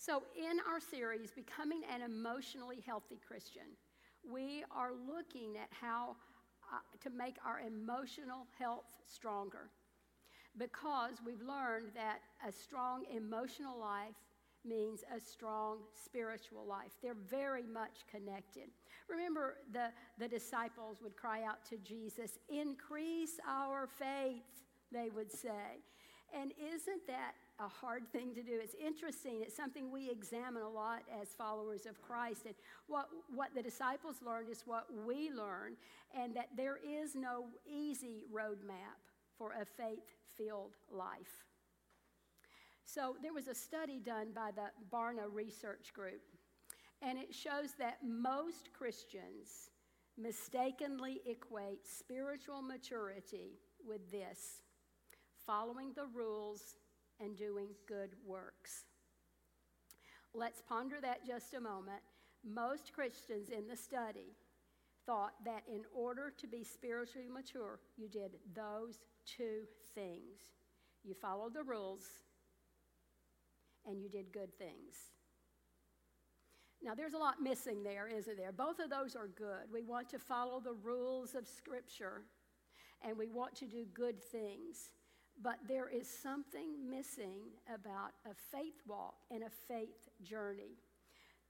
So, in our series, Becoming an Emotionally Healthy Christian, we are looking at how uh, to make our emotional health stronger. Because we've learned that a strong emotional life means a strong spiritual life. They're very much connected. Remember, the, the disciples would cry out to Jesus, Increase our faith, they would say. And isn't that a hard thing to do? It's interesting. It's something we examine a lot as followers of Christ. And what, what the disciples learned is what we learn, and that there is no easy roadmap for a faith filled life. So there was a study done by the Barna Research Group, and it shows that most Christians mistakenly equate spiritual maturity with this following the rules and doing good works. Let's ponder that just a moment. Most Christians in the study thought that in order to be spiritually mature, you did those two things you followed the rules and you did good things. Now, there's a lot missing there, isn't there? Both of those are good. We want to follow the rules of Scripture and we want to do good things. But there is something missing about a faith walk and a faith journey.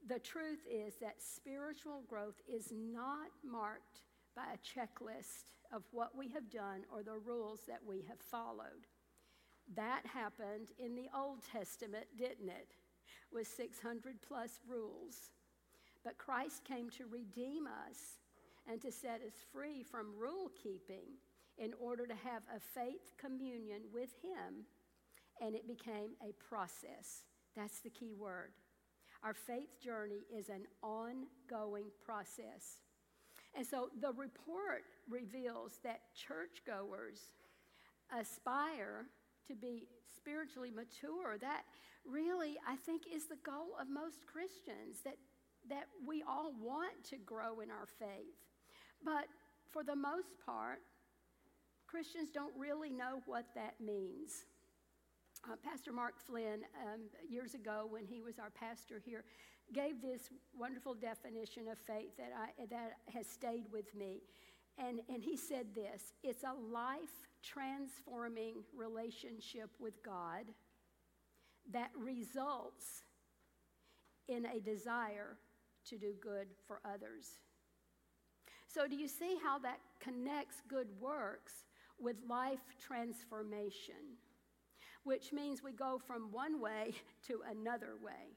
The truth is that spiritual growth is not marked by a checklist of what we have done or the rules that we have followed. That happened in the Old Testament, didn't it? With 600 plus rules. But Christ came to redeem us and to set us free from rule keeping in order to have a faith communion with Him. And it became a process. That's the key word. Our faith journey is an ongoing process. And so the report reveals that churchgoers aspire to be spiritually mature. That really, I think, is the goal of most Christians, that, that we all want to grow in our faith. But for the most part, Christians don't really know what that means. Uh, pastor Mark Flynn, um, years ago when he was our pastor here, gave this wonderful definition of faith that, I, that has stayed with me. And, and he said this it's a life transforming relationship with God that results in a desire to do good for others. So, do you see how that connects good works with life transformation? Which means we go from one way to another way.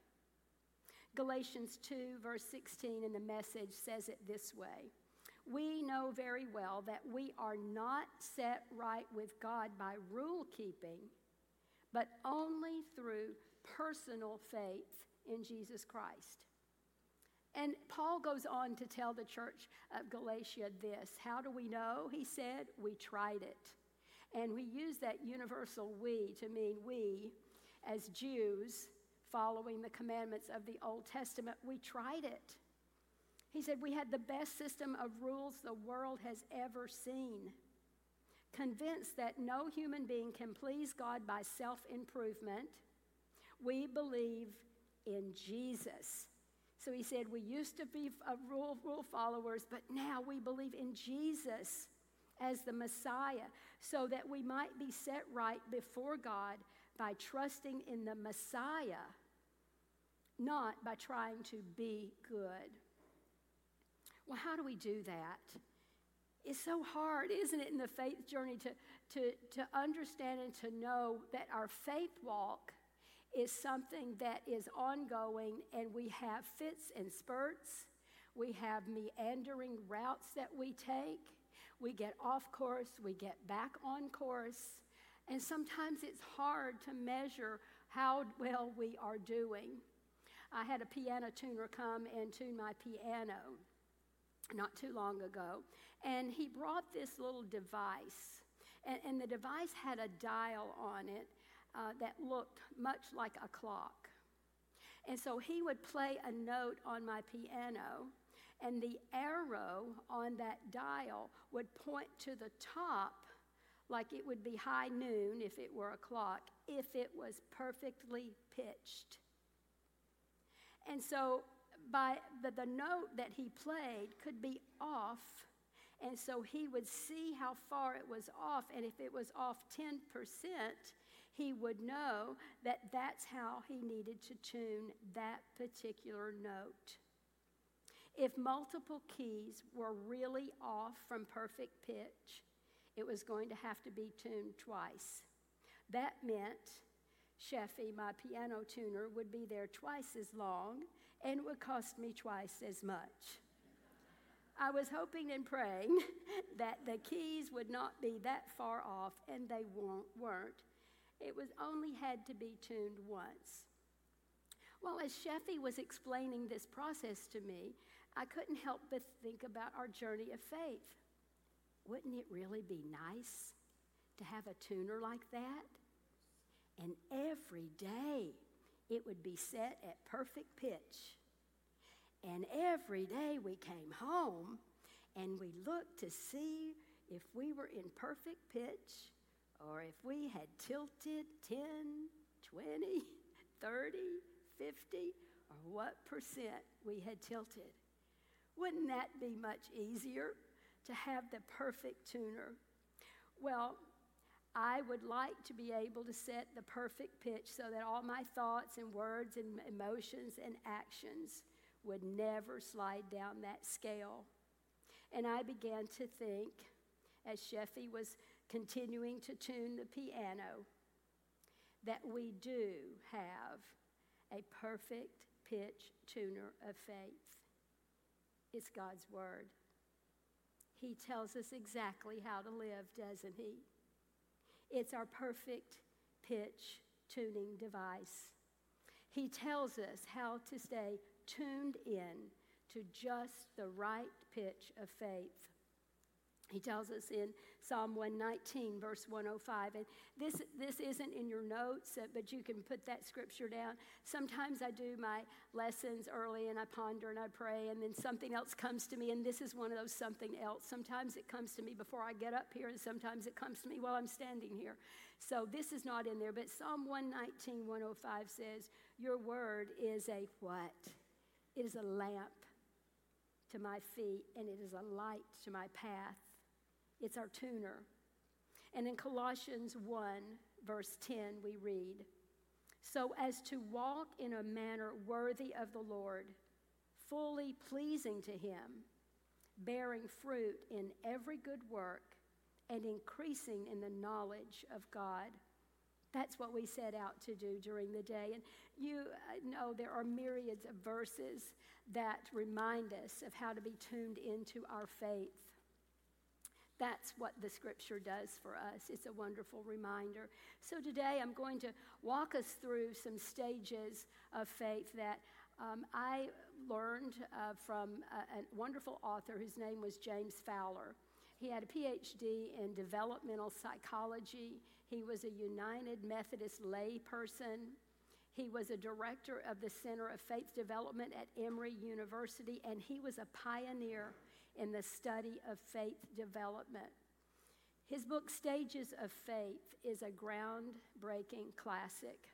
Galatians 2, verse 16 in the message says it this way we know very well that we are not set right with God by rule keeping, but only through personal faith in Jesus Christ. And Paul goes on to tell the church of Galatia this. How do we know? He said, We tried it. And we use that universal we to mean we, as Jews following the commandments of the Old Testament, we tried it. He said, We had the best system of rules the world has ever seen. Convinced that no human being can please God by self improvement, we believe in Jesus. So he said, We used to be uh, rule, rule followers, but now we believe in Jesus as the Messiah so that we might be set right before God by trusting in the Messiah, not by trying to be good. Well, how do we do that? It's so hard, isn't it, in the faith journey to, to, to understand and to know that our faith walk is something that is ongoing and we have fits and spurts. We have meandering routes that we take. We get off course, we get back on course. And sometimes it's hard to measure how well we are doing. I had a piano tuner come and tune my piano not too long ago, and he brought this little device. And, and the device had a dial on it uh, that looked much like a clock. And so he would play a note on my piano, and the arrow on that dial would point to the top like it would be high noon if it were a clock, if it was perfectly pitched. And so by the, the note that he played could be off and so he would see how far it was off and if it was off 10% he would know that that's how he needed to tune that particular note if multiple keys were really off from perfect pitch it was going to have to be tuned twice that meant Sheffy, my piano tuner, would be there twice as long and would cost me twice as much. I was hoping and praying that the keys would not be that far off, and they weren't. It was only had to be tuned once. Well, as Sheffy was explaining this process to me, I couldn't help but think about our journey of faith. Wouldn't it really be nice to have a tuner like that? And every day it would be set at perfect pitch. And every day we came home and we looked to see if we were in perfect pitch or if we had tilted 10, 20, 30, 50, or what percent we had tilted. Wouldn't that be much easier to have the perfect tuner? Well, I would like to be able to set the perfect pitch so that all my thoughts and words and emotions and actions would never slide down that scale. And I began to think, as Sheffy was continuing to tune the piano, that we do have a perfect pitch tuner of faith. It's God's Word. He tells us exactly how to live, doesn't He? It's our perfect pitch tuning device. He tells us how to stay tuned in to just the right pitch of faith. He tells us in Psalm 119, verse 105. And this, this isn't in your notes, uh, but you can put that scripture down. Sometimes I do my lessons early and I ponder and I pray, and then something else comes to me, and this is one of those something else. Sometimes it comes to me before I get up here, and sometimes it comes to me while I'm standing here. So this is not in there, but Psalm 119, 105 says, Your word is a what? It is a lamp to my feet, and it is a light to my path. It's our tuner. And in Colossians 1, verse 10, we read, So as to walk in a manner worthy of the Lord, fully pleasing to Him, bearing fruit in every good work, and increasing in the knowledge of God. That's what we set out to do during the day. And you uh, know there are myriads of verses that remind us of how to be tuned into our faith. That's what the scripture does for us. It's a wonderful reminder. So today I'm going to walk us through some stages of faith that um, I learned uh, from a, a wonderful author whose name was James Fowler. He had a PhD in developmental psychology. He was a United Methodist lay person. He was a director of the Center of Faith Development at Emory University, and he was a pioneer in the study of faith development. His book, Stages of Faith, is a groundbreaking classic.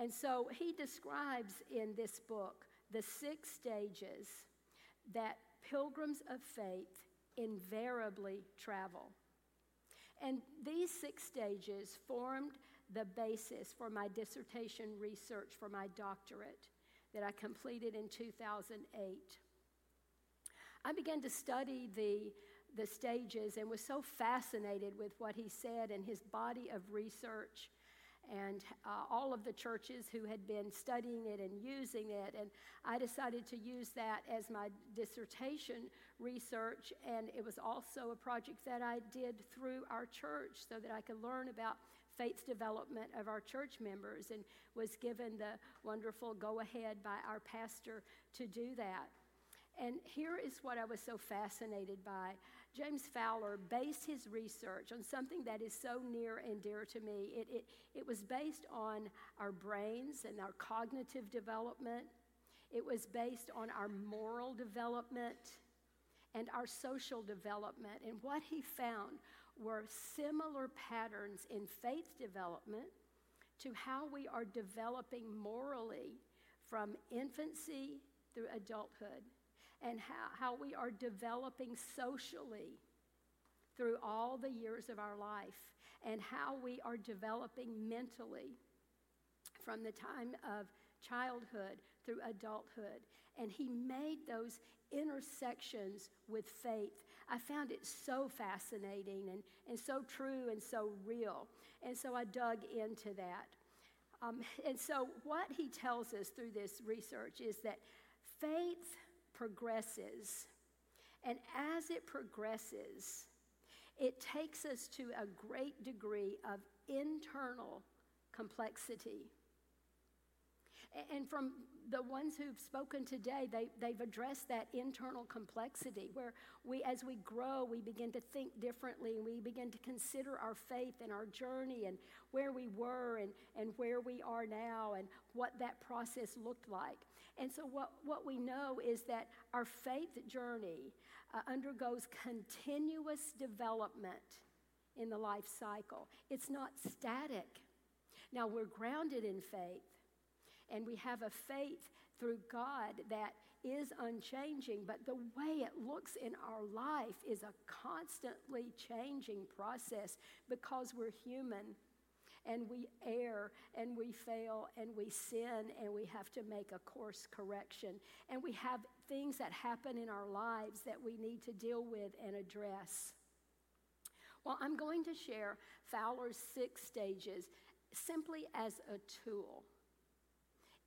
And so he describes in this book the six stages that pilgrims of faith invariably travel. And these six stages formed the basis for my dissertation research for my doctorate that I completed in 2008. I began to study the, the stages and was so fascinated with what he said and his body of research and uh, all of the churches who had been studying it and using it. And I decided to use that as my dissertation research. And it was also a project that I did through our church so that I could learn about faith development of our church members and was given the wonderful go ahead by our pastor to do that. And here is what I was so fascinated by. James Fowler based his research on something that is so near and dear to me. It, it, it was based on our brains and our cognitive development, it was based on our moral development and our social development. And what he found were similar patterns in faith development to how we are developing morally from infancy through adulthood and how, how we are developing socially through all the years of our life and how we are developing mentally from the time of childhood through adulthood. And he made those intersections with faith. I found it so fascinating and, and so true and so real. And so I dug into that. Um, and so, what he tells us through this research is that faith progresses. And as it progresses, it takes us to a great degree of internal complexity. And from the ones who've spoken today, they, they've addressed that internal complexity where we, as we grow, we begin to think differently and we begin to consider our faith and our journey and where we were and, and where we are now and what that process looked like. And so, what, what we know is that our faith journey uh, undergoes continuous development in the life cycle, it's not static. Now, we're grounded in faith and we have a faith through God that is unchanging, but the way it looks in our life is a constantly changing process because we're human and we err and we fail and we sin and we have to make a course correction. And we have things that happen in our lives that we need to deal with and address. Well, I'm going to share Fowler's six stages simply as a tool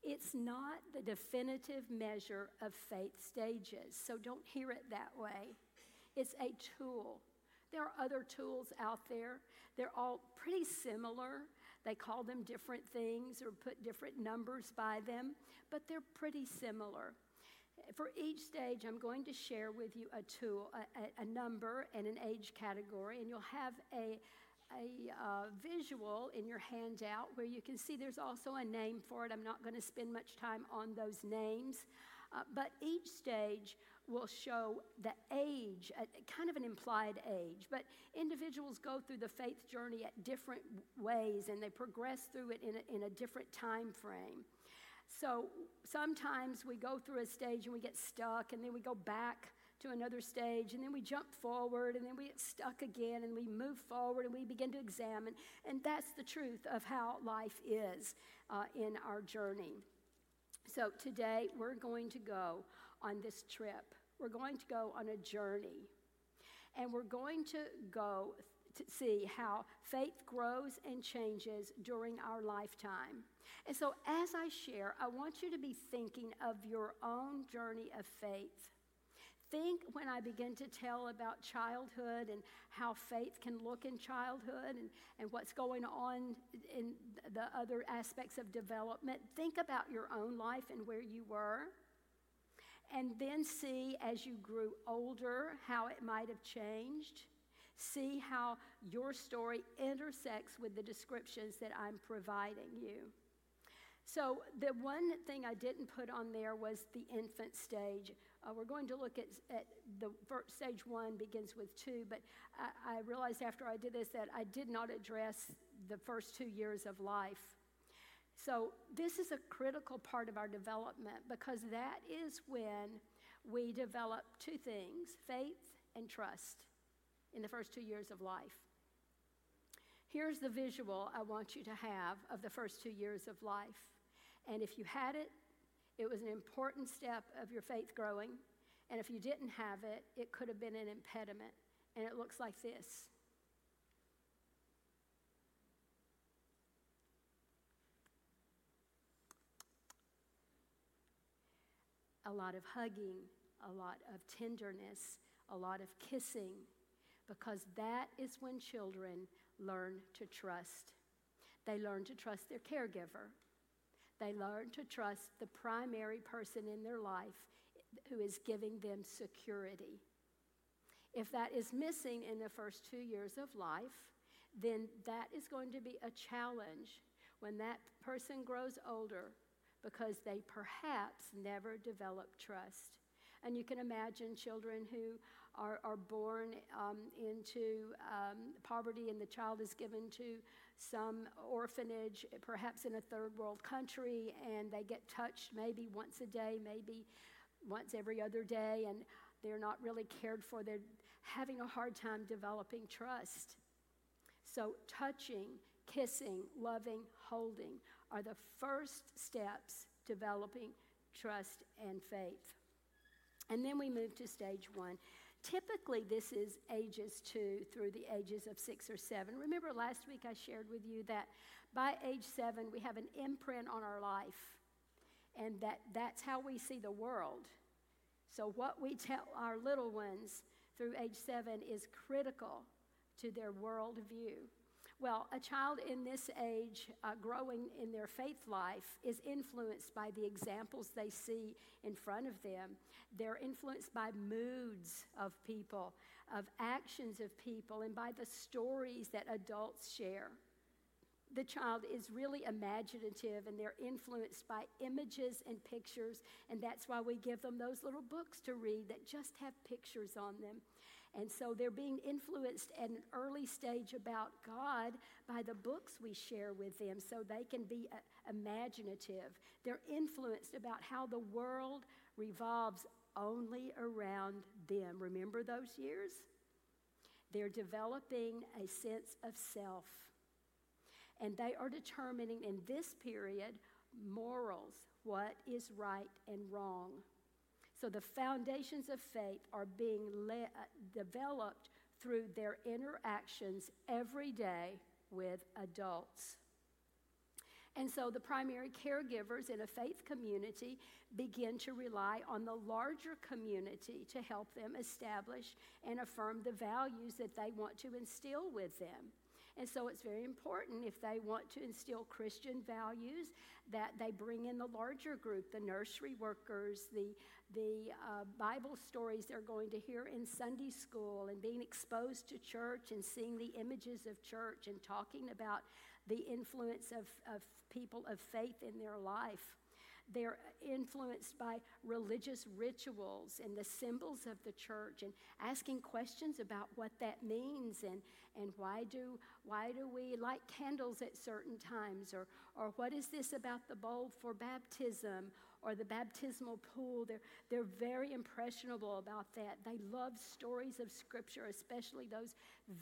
it's not the definitive measure of faith stages, so don't hear it that way. It's a tool. There are other tools out there. They're all pretty similar. They call them different things or put different numbers by them, but they're pretty similar. For each stage, I'm going to share with you a tool, a, a, number, and an age category, and you'll have a, a uh, visual in your handout where you can see there's also a name for it. I'm not going to spend much time on those names, uh, but each stage will show the age, kind of an implied age. But individuals go through the faith journey at different ways and they progress through it in a, in a different time frame. So sometimes we go through a stage and we get stuck, and then we go back to another stage, and then we jump forward, and then we get stuck again, and we move forward, and we begin to examine. And that's the truth of how life is uh, in our journey. So today we're going to go on this trip. We're going to go on a journey. And we're going to go to see how faith grows and changes during our lifetime. And so, as I share, I want you to be thinking of your own journey of faith think when I begin to tell about childhood and how faith can look in childhood and, and what's going on in the other aspects of development, think about your own life and where you were. And then see as you grew older how it might have changed. See how your story intersects with the descriptions that I'm providing you. So, the one thing I didn't put on there was the infant stage. Uh, we're going to look at, at the stage one begins with two, but I, I realized after I did this that I did not address the first two years of life. So, this is a critical part of our development because that is when we develop two things faith and trust in the first two years of life. Here's the visual I want you to have of the first two years of life. And if you had it, it was an important step of your faith growing. And if you didn't have it, it could have been an impediment. And it looks like this. A lot of hugging, a lot of tenderness, a lot of kissing, because that is when children learn to trust. They learn to trust their caregiver. They learn to trust the primary person in their life who is giving them security. If that is missing in the first two years of life, then that is going to be a challenge when that person grows older because they perhaps never develop trust. And you can imagine children who are, are born um, into um, poverty and the child is given to some orphanage, perhaps in a third world country, and they get touched maybe once a day, maybe once every other day, and they're not really cared for. They're having a hard time developing trust. So, touching, kissing, loving, holding are the first steps developing trust and faith. And then we move to stage one. Typically, this is ages two through the ages of six or seven. Remember last week I shared with you that by age seven, we have an imprint on our life, and that that's how we see the world. So, what we tell our little ones through age seven is critical to their worldview. Well, a child in this age, uh, growing in their faith life, is influenced by the examples they see in front of them. They're influenced by moods of people, of actions of people, and by the stories that adults share. The child is really imaginative and they're influenced by images and pictures, and that's why we give them those little books to read that just have pictures on them. And so they're being influenced at an early stage about God by the books we share with them so they can be uh, imaginative. They're influenced about how the world revolves only around them. Remember those years? They're developing a sense of self. And they are determining in this period morals, what is right and wrong. So the foundations of faith are being le- uh, developed through their interactions every day with adults. And so the primary caregivers in a faith community begin to rely on the larger community to help them establish and affirm the values that they want to instill with them. And so it's very important if they want to instill Christian values that they bring in the larger group, the nursery workers, the, the uh, Bible stories they're going to hear in Sunday school, and being exposed to church and seeing the images of church and talking about the influence of, of people of faith in their life. They're influenced by religious rituals and the symbols of the church and asking questions about what that means and, and why, do, why do we light candles at certain times or, or what is this about the bowl for baptism or the baptismal pool. They're, they're very impressionable about that. They love stories of Scripture, especially those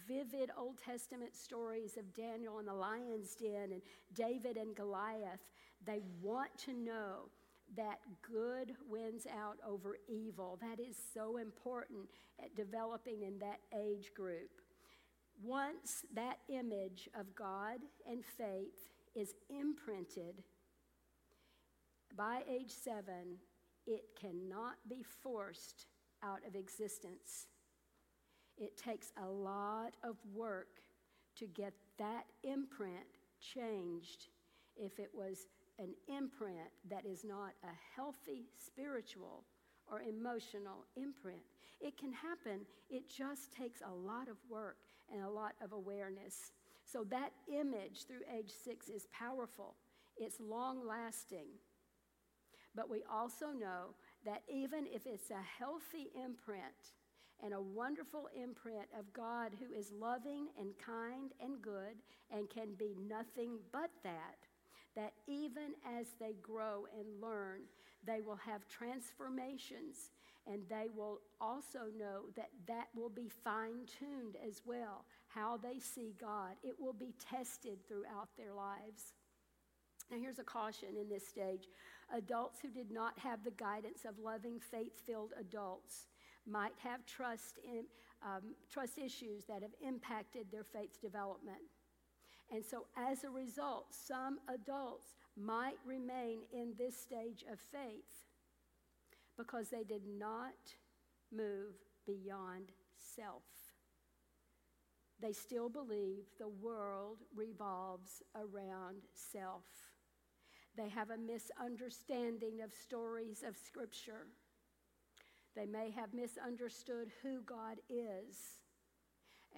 vivid Old Testament stories of Daniel and the lion's den and David and Goliath. They want to know that good wins out over evil. That is so important at developing in that age group. Once that image of God and faith is imprinted, by age seven, it cannot be forced out of existence. It takes a lot of work to get that imprint changed if it was an imprint that is not a healthy spiritual or emotional imprint. It can happen, it just takes a lot of work and a lot of awareness. So, that image through age six is powerful, it's long lasting. But we also know that even if it's a healthy imprint and a wonderful imprint of God who is loving and kind and good and can be nothing but that, that even as they grow and learn, they will have transformations and they will also know that that will be fine tuned as well. How they see God, it will be tested throughout their lives. Now, here's a caution in this stage adults who did not have the guidance of loving, faith filled adults might have trust, in, um, trust issues that have impacted their faith development. And so, as a result, some adults might remain in this stage of faith because they did not move beyond self. They still believe the world revolves around self. They have a misunderstanding of stories of Scripture. They may have misunderstood who God is,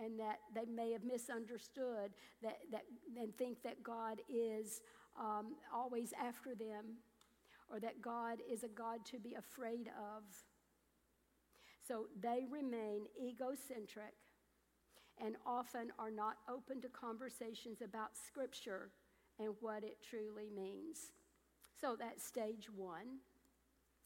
and that they may have misunderstood that, that and think that God is um, always after them, or that God is a God to be afraid of. So they remain egocentric and often are not open to conversations about Scripture and what it truly means. So that's stage one.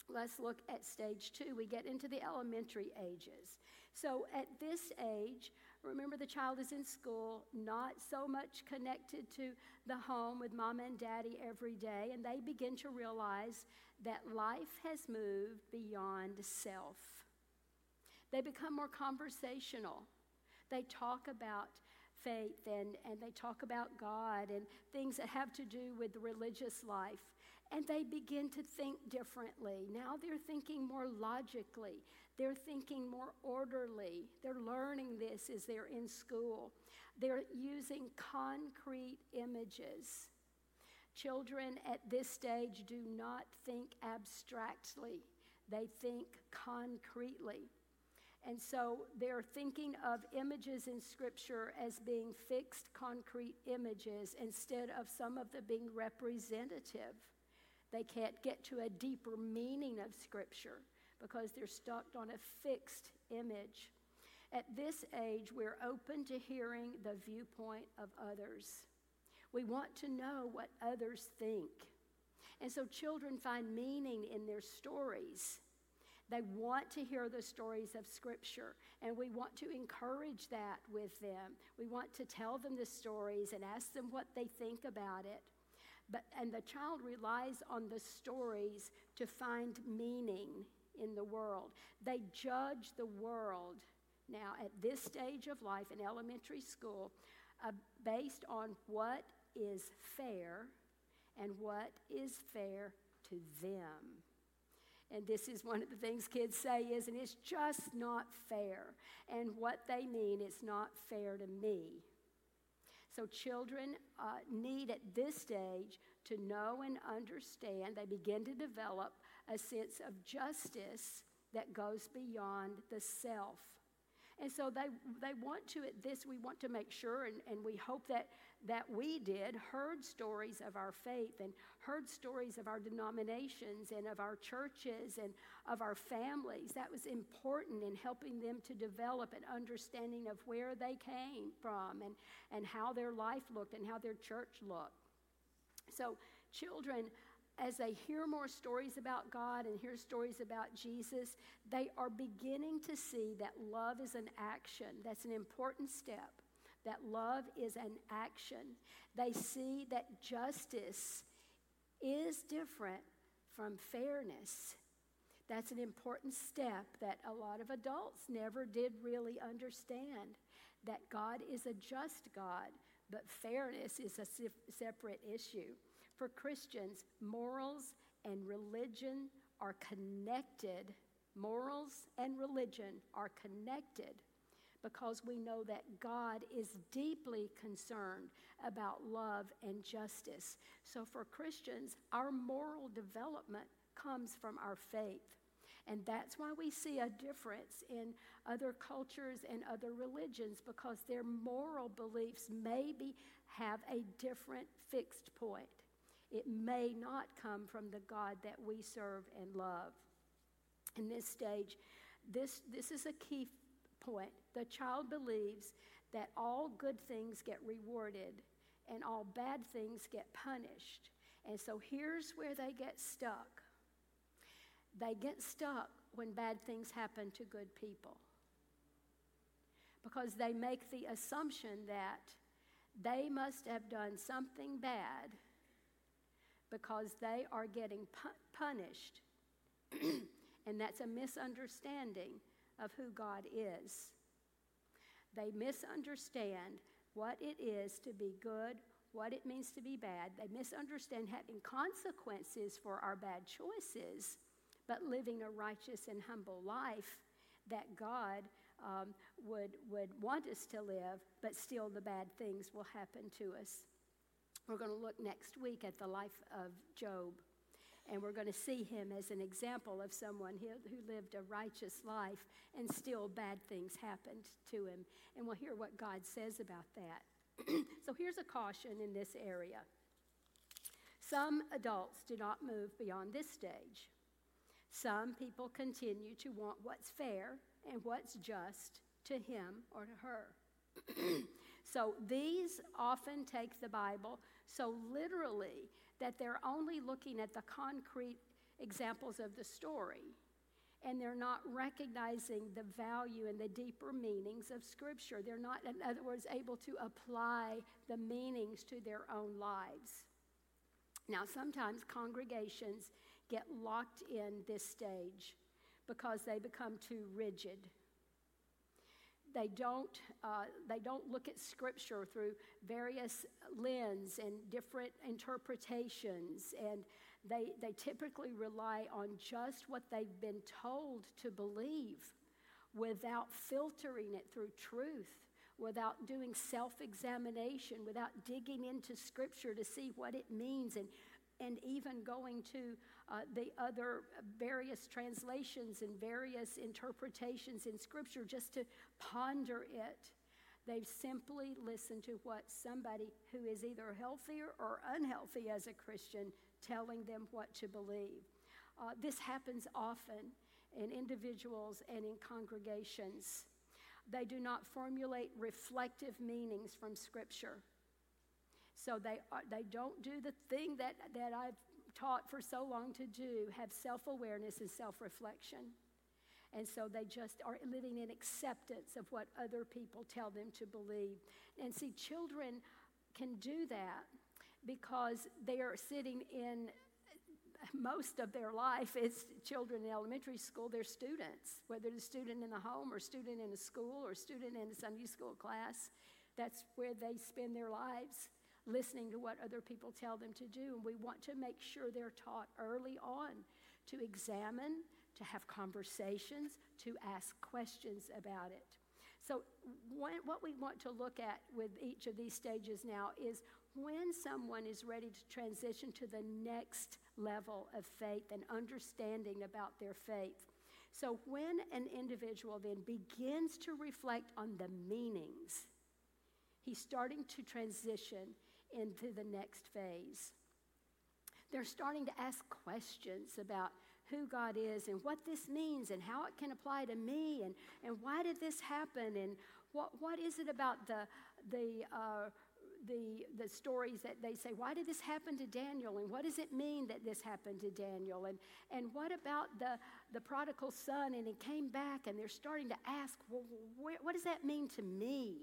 Let's look at stage two. We get into the elementary ages. So at this age, remember the child is in school, not so much connected to the home with mom and daddy every day, and they begin to realize that life has moved beyond self. They become more conversational. They talk about faith and, and they talk about God and things that have to do with the religious life. And they begin to think differently. Now they're thinking more logically, they're thinking more orderly. They're learning this as they're in school. They're using concrete images. Children at this stage do not think abstractly, they think concretely. And so they're thinking of images in Scripture as being fixed, concrete images instead of some of them being representative. They can't get to a deeper meaning of Scripture because they're stuck on a fixed image. At this age, we're open to hearing the viewpoint of others. We want to know what others think. And so children find meaning in their stories. They want to hear the stories of Scripture, and we want to encourage that with them. We want to tell them the stories and ask them what they think about it. But, and the child relies on the stories to find meaning in the world. They judge the world now at this stage of life in elementary school uh, based on what is fair and what is fair to them. And this is one of the things kids say is, and it's just not fair. And what they mean, it's not fair to me. So children uh, need at this stage to know and understand. They begin to develop a sense of justice that goes beyond the self. And so they, they want to, at this, we want to make sure, and, and we hope that, that we did, heard stories of our faith and heard stories of our denominations and of our churches and of our families. That was important in helping them to develop an understanding of where they came from and, and how their life looked and how their church looked. So, children, as they hear more stories about God and hear stories about Jesus, they are beginning to see that love is an action. That's an important step. That love is an action. They see that justice is different from fairness. That's an important step that a lot of adults never did really understand. That God is a just God, but fairness is a separate issue. For Christians, morals and religion are connected. Morals and religion are connected because we know that God is deeply concerned about love and justice. So, for Christians, our moral development comes from our faith. And that's why we see a difference in other cultures and other religions because their moral beliefs maybe have a different fixed point. It may not come from the God that we serve and love. In this stage, this, this is a key point. The child believes that all good things get rewarded and all bad things get punished. And so here's where they get stuck. They get stuck when bad things happen to good people because they make the assumption that they must have done something bad because they are getting pu- punished. and that's a misunderstanding of who God is. They misunderstand what it is to be good, what it means to be bad. They misunderstand having consequences for our bad choices, but living a righteous and humble life that God um, would, would want us to live, but still the bad things will happen to us. We're going to look next week at the life of Job. And we're going to see him as an example of someone who, lived a righteous life and still bad things happened to him. And we'll hear what God says about that. so here's a caution in this area. Some adults do not move beyond this stage. Some people continue to want what's fair and what's just to him or to her. so these often take the Bible so literally that they're only looking at the concrete examples of the story and they're not recognizing the value and the deeper meanings of Scripture. They're not, in other words, able to apply the meanings to their own lives. Now, sometimes congregations get locked in this stage because they become too rigid. They don't, uh, they don't look at Scripture through various lens and different interpretations and they, they typically rely on just what they've been told to believe without filtering it through truth, without doing self examination, without digging into Scripture to see what it means, and, and even going to uh, the other various translations and various interpretations in Scripture just to ponder it. They've simply listened to what somebody who is either healthier or unhealthy as a Christian telling them what to believe. Uh, this happens often in individuals and in congregations. They do not formulate reflective meanings from Scripture. So they, are, they don't do the thing that, that I've taught for so long to do have self awareness and self reflection. And so they just are living in acceptance of what other people tell them to believe. And see, children can do that because they are sitting in most of their life is children in elementary school they're students whether they're student in the home or student in a school or student in a sunday school class that's where they spend their lives listening to what other people tell them to do and we want to make sure they're taught early on to examine to have conversations to ask questions about it so what we want to look at with each of these stages now is when someone is ready to transition to the next level of faith and understanding about their faith. So, when an individual then begins to reflect on the meanings, he's starting to transition into the next phase. They're starting to ask questions about who God is and what this means and how it can apply to me and, and why did this happen and what, what is it about the, the uh, the, the stories that they say, why did this happen to Daniel? And what does it mean that this happened to Daniel? And, and what about the, the prodigal son? And he came back and they're starting to ask, well, where, what does that mean to me?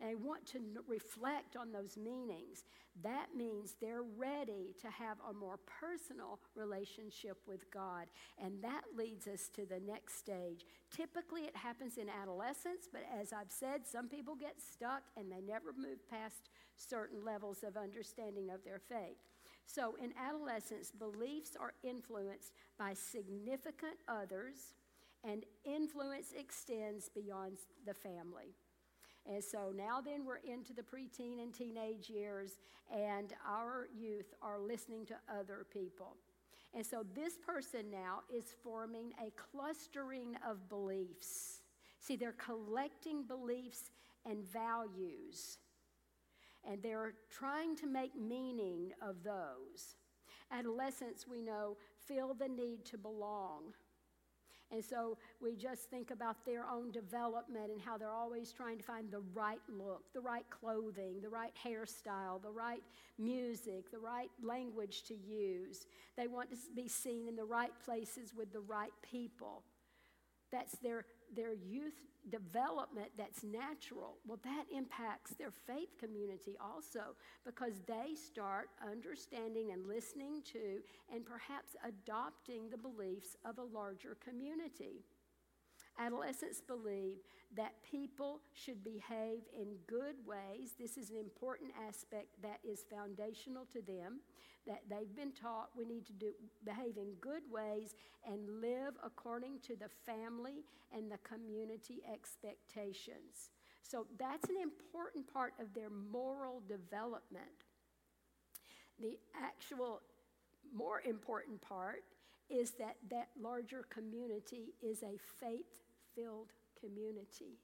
And they want to reflect on those meanings. That means they're ready to have a more personal relationship with God. And that leads us to the next stage. Typically, it happens in adolescence, but as I've said, some people get stuck and they never move past certain levels of understanding of their faith. So, in adolescence, beliefs are influenced by significant others, and influence extends beyond the family. And so now, then, we're into the preteen and teenage years, and our youth are listening to other people. And so, this person now is forming a clustering of beliefs. See, they're collecting beliefs and values and they're trying to make meaning of those. Adolescents, we know, feel the need to belong. And so we just think about their own development and how they're always trying to find the right look, the right clothing, the right hairstyle, the right music, the right language to use. They want to be seen in the right places with the right people. That's their, their youth development that's natural, well, that impacts their faith community also because they start understanding and listening to and perhaps adopting the beliefs of a larger community. Adolescents believe that people should behave in good ways. This is an important aspect that is foundational to them that they've been taught we need to do, behave in good ways and live according to the family and the community expectations. So that's an important part of their moral development. The actual more important part is that that larger community is a faith filled community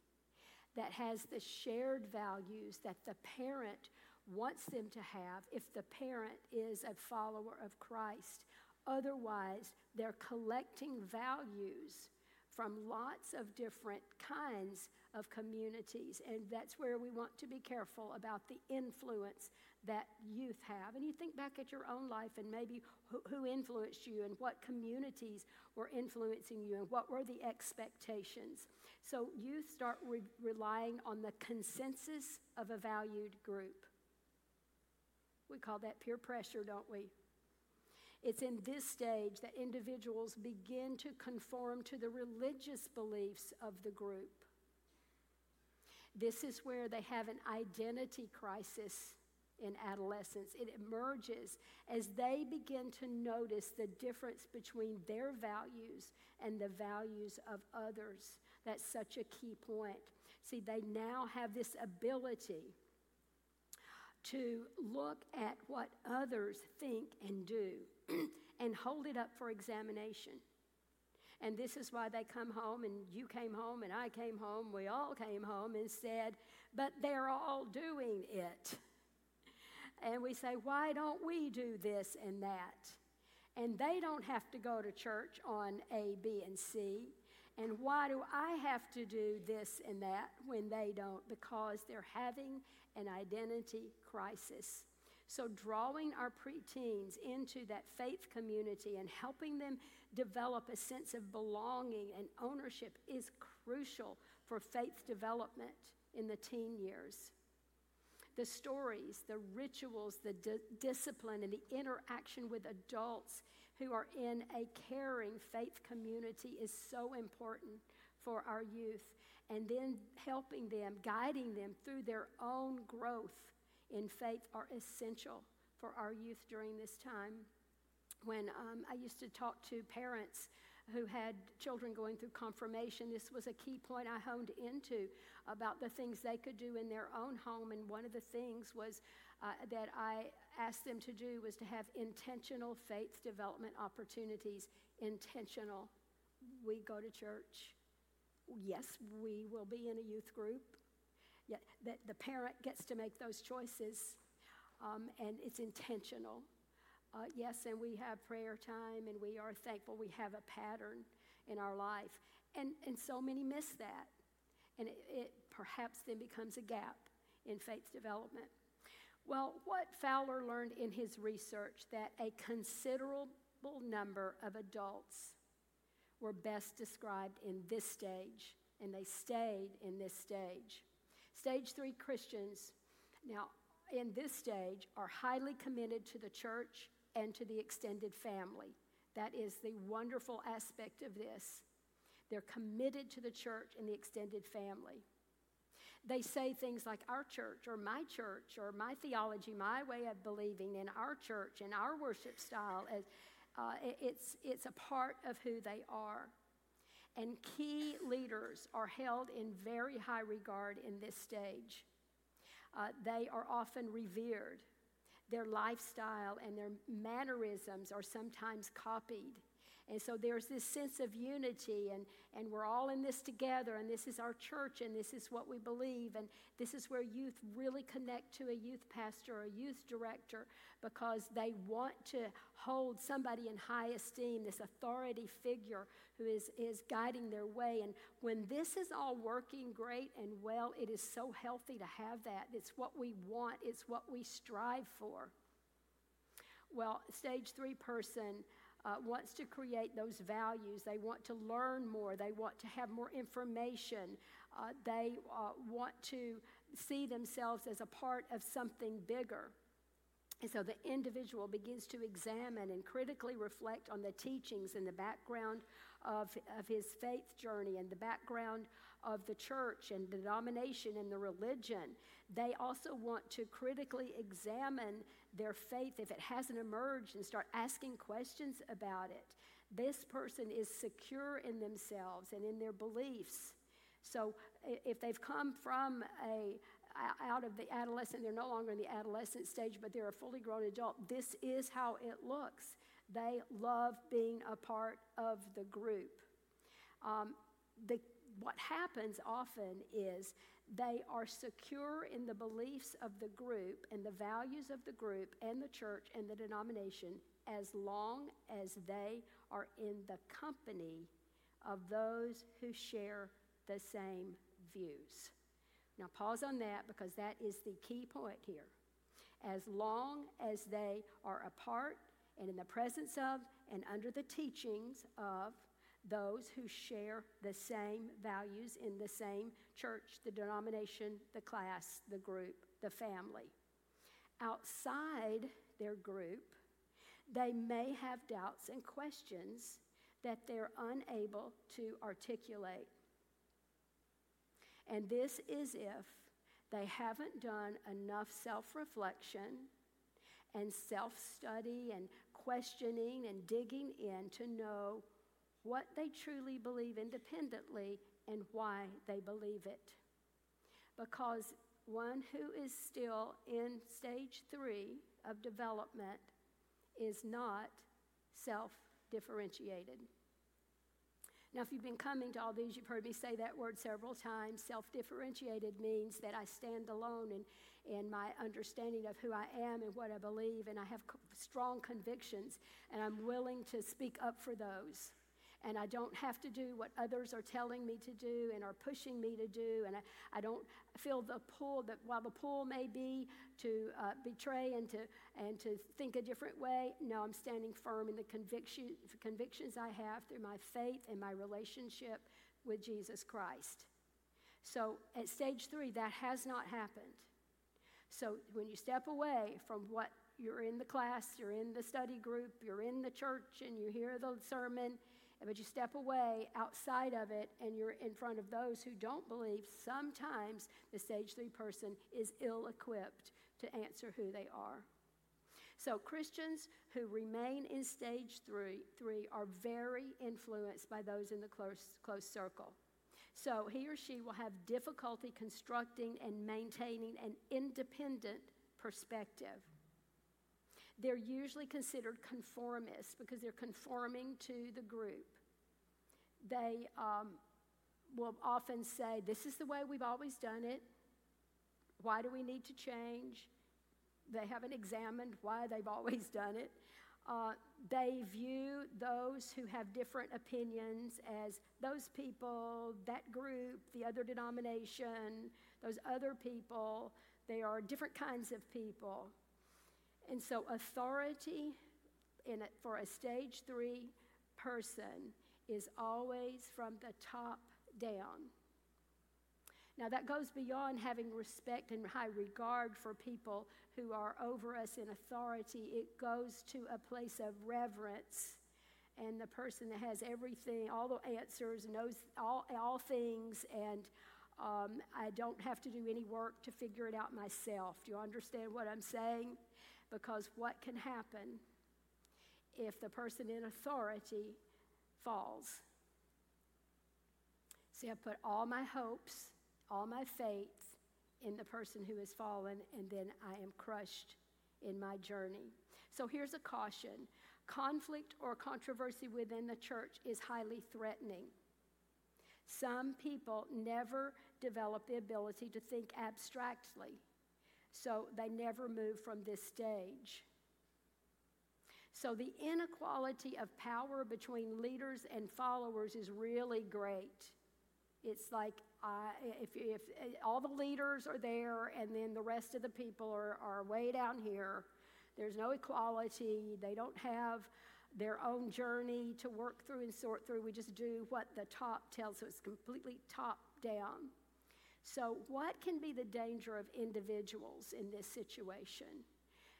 that has the shared values that the parent wants them to have if the parent is a follower of Christ. Otherwise, they're collecting values from lots of different kinds of communities. And that's where we want to be careful about the influence that youth have. And you think back at your own life and maybe who, influenced you and what communities were influencing you and what were the expectations. So youth start re- relying on the consensus of a valued group. We call that peer pressure, don't we? It's in this stage that individuals begin to conform to the religious beliefs of the group. This is where they have an identity crisis in adolescence. It emerges as they begin to notice the difference between their values and the values of others. That's such a key point. See, they now have this ability to look at what others think and do and hold it up for examination. And this is why they come home, and you came home, and I came home, we all came home and said, But they're all doing it. And we say, Why don't we do this and that? And they don't have to go to church on A, B, and C. And why do I have to do this and that when they don't? Because they're having an identity crisis. So, drawing our preteens into that faith community and helping them develop a sense of belonging and ownership is crucial for faith development in the teen years. The stories, the rituals, the di- discipline, and the interaction with adults who are in a caring faith community is so important for our youth. And then helping them, guiding them through their own growth in faith are essential for our youth during this time. When um, I used to talk to parents who had children going through confirmation, this was a key point I honed into about the things they could do in their own home. And one of the things was uh, that I asked them to do was to have intentional faith development opportunities. Intentional. We go to church. Yes, we will be in a youth group. Yet that the parent gets to make those choices, um, and it's intentional. Uh, yes, and we have prayer time, and we are thankful we have a pattern in our life. And, and so many miss that. And it, it perhaps then becomes a gap in faith development. Well, what Fowler learned in his research that a considerable number of adults were best described in this stage, and they stayed in this stage. Stage three Christians, now in this stage, are highly committed to the church and to the extended family. That is the wonderful aspect of this. They're committed to the church and the extended family. They say things like our church or my church or my theology, my way of believing in our church and our worship style. Uh, it's, it's a part of who they are. And key leaders are held in very high regard in this stage. Uh, they are often revered. Their lifestyle and their mannerisms are sometimes copied. And so there's this sense of unity, and, and we're all in this together, and this is our church, and this is what we believe. And this is where youth really connect to a youth pastor or a youth director because they want to hold somebody in high esteem, this authority figure who is, is guiding their way. And when this is all working great and well, it is so healthy to have that. It's what we want, it's what we strive for. Well, stage three person uh, wants to create those values. They want to learn more. They want to have more information. Uh, they uh, want to see themselves as a part of something bigger. And so the individual begins to examine and critically reflect on the teachings and the background of, of his faith journey and the background of the church and the denomination and the religion. They also want to critically examine their faith if it hasn't emerged and start asking questions about it. This person is secure in themselves and in their beliefs. So if they've come from a out of the adolescent, they're no longer in the adolescent stage, but they're a fully grown adult. This is how it looks. They love being a part of the group. Um, the, what happens often is they are secure in the beliefs of the group and the values of the group and the church and the denomination as long as they are in the company of those who share the same views. Now, pause on that because that is the key point here. As long as they are apart and in the presence of and under the teachings of those who share the same values in the same church, the denomination, the class, the group, the family. Outside their group, they may have doubts and questions that they're unable to articulate. And this is if they haven't done enough self reflection and self study and questioning and digging in to know what they truly believe independently and why they believe it. Because one who is still in stage three of development is not self differentiated. Now, if you've been coming to all these, you've heard me say that word several times. Self differentiated means that I stand alone in, in my understanding of who I am and what I believe, and I have strong convictions, and I'm willing to speak up for those and I don't have to do what others are telling me to do and are pushing me to do, and I, I don't feel the pull that while the pull may be to uh, betray and to, and to think a different way, no, I'm standing firm in the conviction, convictions I have through my faith and my relationship with Jesus Christ. So at stage three, that has not happened. So when you step away from what you're in the class, you're in the study group, you're in the church, and you hear the sermon, but you step away outside of it and you're in front of those who don't believe, sometimes the stage three person is ill equipped to answer who they are. So, Christians who remain in stage three, three are very influenced by those in the close, close circle. So, he or she will have difficulty constructing and maintaining an independent perspective. They're usually considered conformists because they're conforming to the group. They um, will often say, This is the way we've always done it. Why do we need to change? They haven't examined why they've always done it. Uh, they view those who have different opinions as those people, that group, the other denomination, those other people. They are different kinds of people. And so, authority in a, for a stage three person is always from the top down. Now, that goes beyond having respect and high regard for people who are over us in authority. It goes to a place of reverence. And the person that has everything, all the answers, knows all, all things, and um, I don't have to do any work to figure it out myself. Do you understand what I'm saying? Because what can happen if the person in authority falls? See, I put all my hopes, all my faith in the person who has fallen, and then I am crushed in my journey. So here's a caution conflict or controversy within the church is highly threatening. Some people never develop the ability to think abstractly, so they never move from this stage. So the inequality of power between leaders and followers is really great. It's like uh, if, if all the leaders are there and then the rest of the people are, are way down here, there's no equality. They don't have their own journey to work through and sort through. We just do what the top tells us, completely top down. So, what can be the danger of individuals in this situation?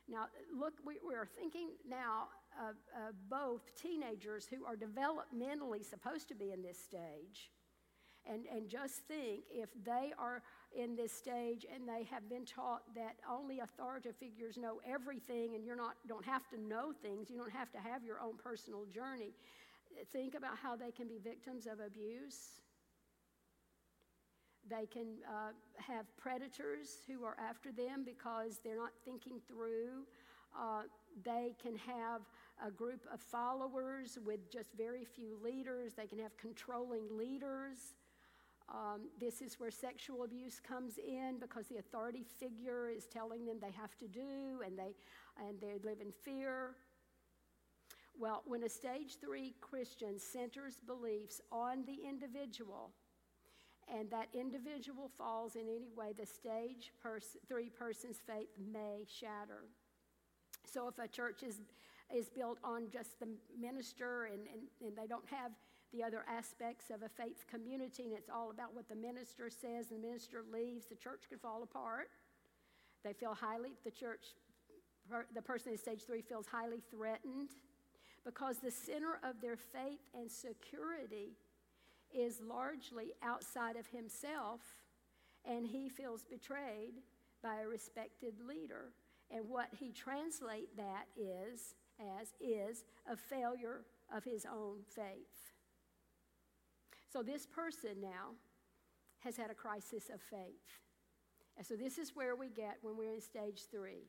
Now, look, we, we are thinking now of, of both teenagers who are developmentally supposed to be in this stage. And, and just think if they are in this stage and they have been taught that only authoritative figures know everything and you're not don't have to know things, you don't have to have your own personal journey. Think about how they can be victims of abuse. They can uh, have predators who are after them because they're not thinking through. Uh, they can have a group of followers with just very few leaders. They can have controlling leaders. Um, this is where sexual abuse comes in because the authority figure is telling them they have to do and they, and they live in fear. Well, when a stage three Christian centers beliefs on the individual, and that individual falls in any way, the stage pers- three person's faith may shatter. So if a church is, is built on just the minister and, and, and they don't have the other aspects of a faith community and it's all about what the minister says and the minister leaves, the church could fall apart. They feel highly, the church, the person in stage three feels highly threatened because the center of their faith and security is largely outside of himself and he feels betrayed by a respected leader. And what he translate that is as is a failure of his own faith. So this person now has had a crisis of faith. And so this is where we get when we're in stage three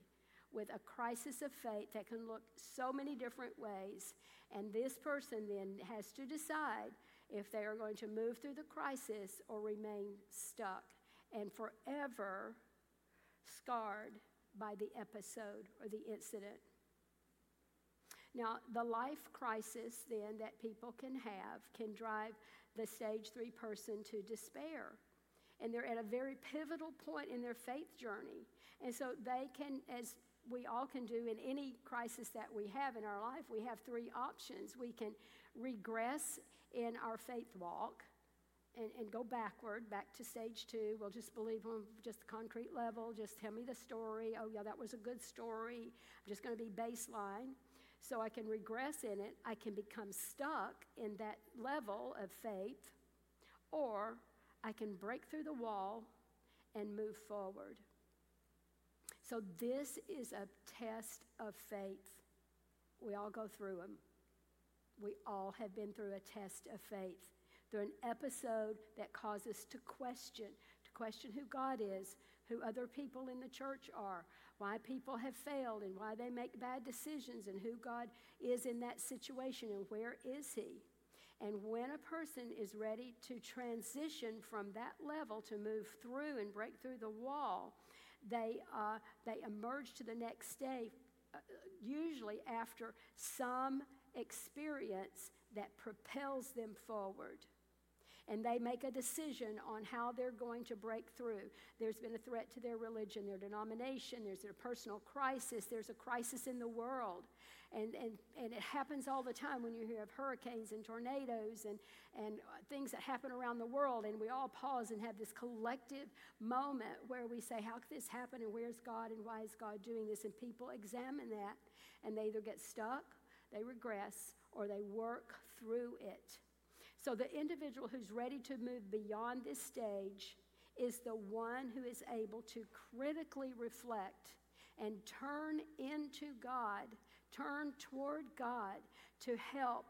with a crisis of faith that can look so many different ways. And this person then has to decide if they are going to move through the crisis or remain stuck and forever scarred by the episode or the incident. Now, the life crisis then that people can have can drive the stage three person to despair. And they're at a very pivotal point in their faith journey. And so they can, as we all can do in any crisis that we have in our life, we have three options. We can regress in our faith walk and, and go backward, back to stage two. We'll just believe on just the concrete level. Just tell me the story. Oh, yeah, that was a good story. I'm just going to be baseline so I can regress in it. I can become stuck in that level of faith, or I can break through the wall and move forward. So, this is a test of faith. We all go through them. We all have been through a test of faith, through an episode that causes us to question, to question who God is, who other people in the church are, why people have failed and why they make bad decisions and who God is in that situation and where is He. And when a person is ready to transition from that level to move through and break through the wall, they, uh, they emerge to the next day, uh, usually after some experience that propels them forward and they make a decision on how they're going to break through. There's been a threat to their religion, their denomination, there's a personal crisis, there's a crisis in the world. And, and, and it happens all the time when you hear of hurricanes and tornadoes and, and uh, things that happen around the world. And we all pause and have this collective moment where we say, How could this happen? And where's God? And why is God doing this? And people examine that and they either get stuck, they regress, or they work through it. So the individual who's ready to move beyond this stage is the one who is able to critically reflect and turn into God, turn toward God to help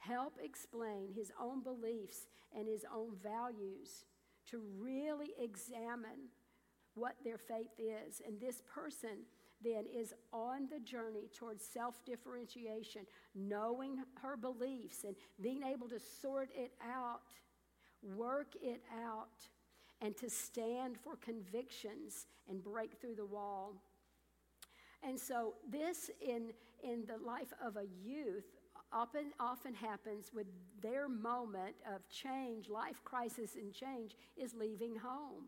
help explain his own beliefs and his own values, to really examine what their faith is. And this person then is on the journey towards self differentiation, knowing her beliefs and being able to sort it out, work it out, and to stand for convictions and break through the wall. And so, this in, in the life of a youth often, often happens with their moment of change, life crisis and change, is leaving home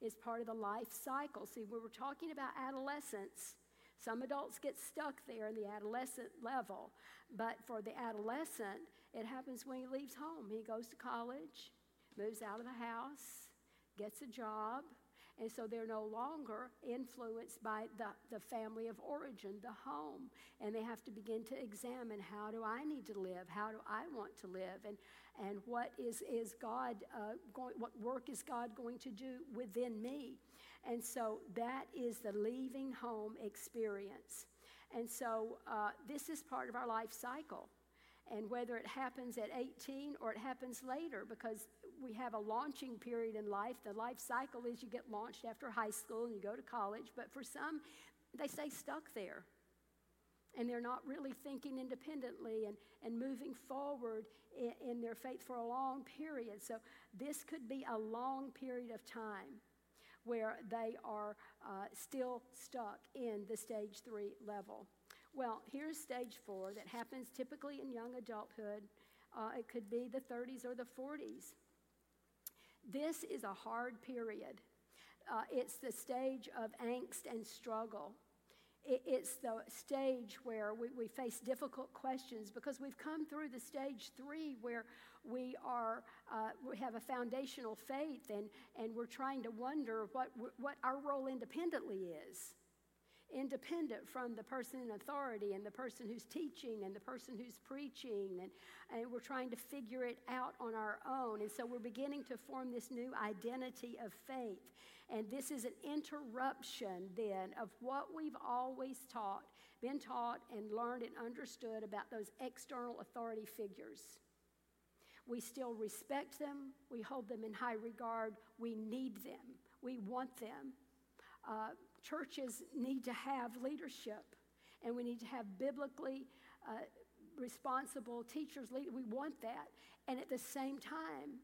is part of the life cycle. See, when we were talking about adolescence. Some adults get stuck there in the adolescent level, but for the adolescent, it happens when he leaves home. He goes to college, moves out of the house, gets a job, and so they're no longer influenced by the, the family of origin, the home. And they have to begin to examine how do I need to live? How do I want to live? And, and what is, is God uh, going, what work is God going to do within me? And so that is the leaving home experience. And so uh, this is part of our life cycle. And whether it happens at 18 or it happens later, because we have a launching period in life. The life cycle is you get launched after high school and you go to college, but for some, they stay stuck there. And they're not really thinking independently and, and moving forward in, in their faith for a long period. So, this could be a long period of time where they are uh, still stuck in the stage three level. Well, here's stage four that happens typically in young adulthood. Uh, it could be the 30s or the 40s. This is a hard period. Uh, it's the stage of angst and struggle. It, it's the stage where we, we face difficult questions because we've come through the stage three where we are uh, we have a foundational faith and, and we're trying to wonder what, what our role independently is independent from the person in authority and the person who's teaching and the person who's preaching. And, and we're trying to figure it out on our own. And so we're beginning to form this new identity of faith. And this is an interruption then of what we've always taught, been taught, and learned and understood about those external authority figures. We still respect them, we hold them in high regard, we need them, we want them. Uh, churches need to have leadership, and we need to have biblically uh, responsible teachers. Lead. We want that. And at the same time,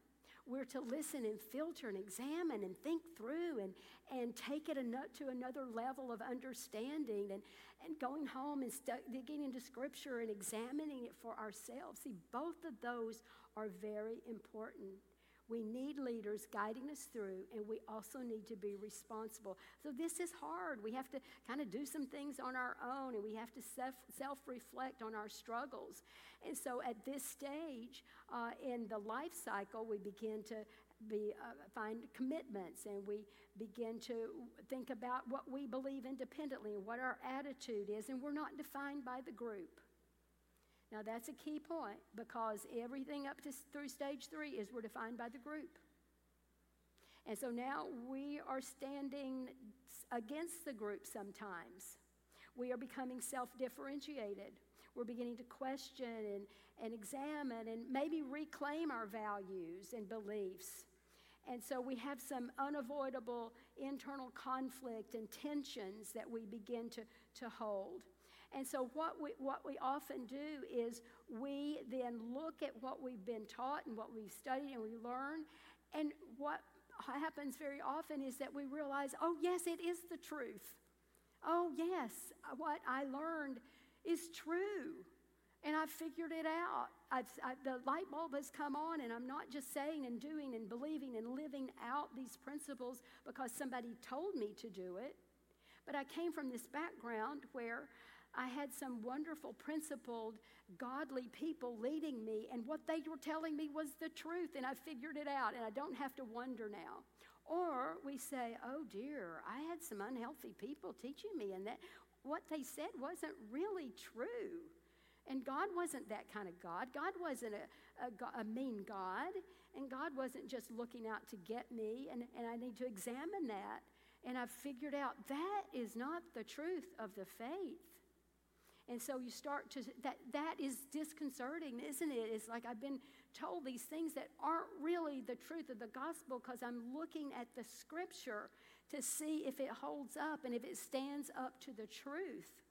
we're to listen and filter and examine and think through and, and take it to another level of understanding and, and going home and stu- digging into scripture and examining it for ourselves. See, both of those are very important. We need leaders guiding us through, and we also need to be responsible. So, this is hard. We have to kind of do some things on our own, and we have to self reflect on our struggles. And so, at this stage uh, in the life cycle, we begin to be, uh, find commitments and we begin to think about what we believe independently and what our attitude is, and we're not defined by the group. Now, that's a key point because everything up to through stage three is we're defined by the group. And so now we are standing against the group sometimes. We are becoming self differentiated. We're beginning to question and, and examine and maybe reclaim our values and beliefs. And so we have some unavoidable internal conflict and tensions that we begin to, to hold. And so, what we, what we often do is we then look at what we've been taught and what we've studied and we learn. And what happens very often is that we realize, oh, yes, it is the truth. Oh, yes, what I learned is true. And I've figured it out. I've, I, the light bulb has come on, and I'm not just saying and doing and believing and living out these principles because somebody told me to do it. But I came from this background where I had some wonderful, principled, godly people leading me, and what they were telling me was the truth, and I figured it out, and I don't have to wonder now. Or we say, oh dear, I had some unhealthy people teaching me, and that what they said wasn't really true. And God wasn't that kind of God. God wasn't a, a, a, mean God. And God wasn't just looking out to get me. And, and I need to examine that. And I've figured out that is not the truth of the faith. And so you start to, that, that is disconcerting, isn't it? It's like I've been told these things that aren't really the truth of the gospel because I'm looking at the scripture to see if it holds up and if it stands up to the truth.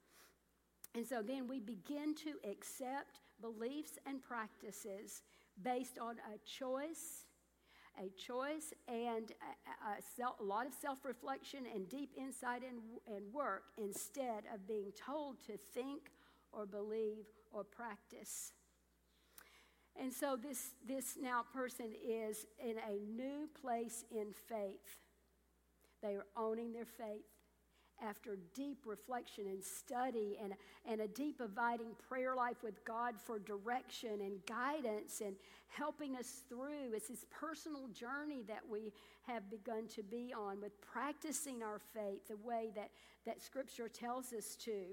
And so then we begin to accept beliefs and practices based on a choice a choice and a, a, self, a lot of self reflection and deep insight and, and work instead of being told to think or believe or practice. And so this, this now person is in a new place in faith. They are owning their faith after deep reflection and study and, and a deep abiding prayer life with God for direction and guidance and helping us through. It's this personal journey that we have begun to be on with practicing our faith the way that, that Scripture tells us to.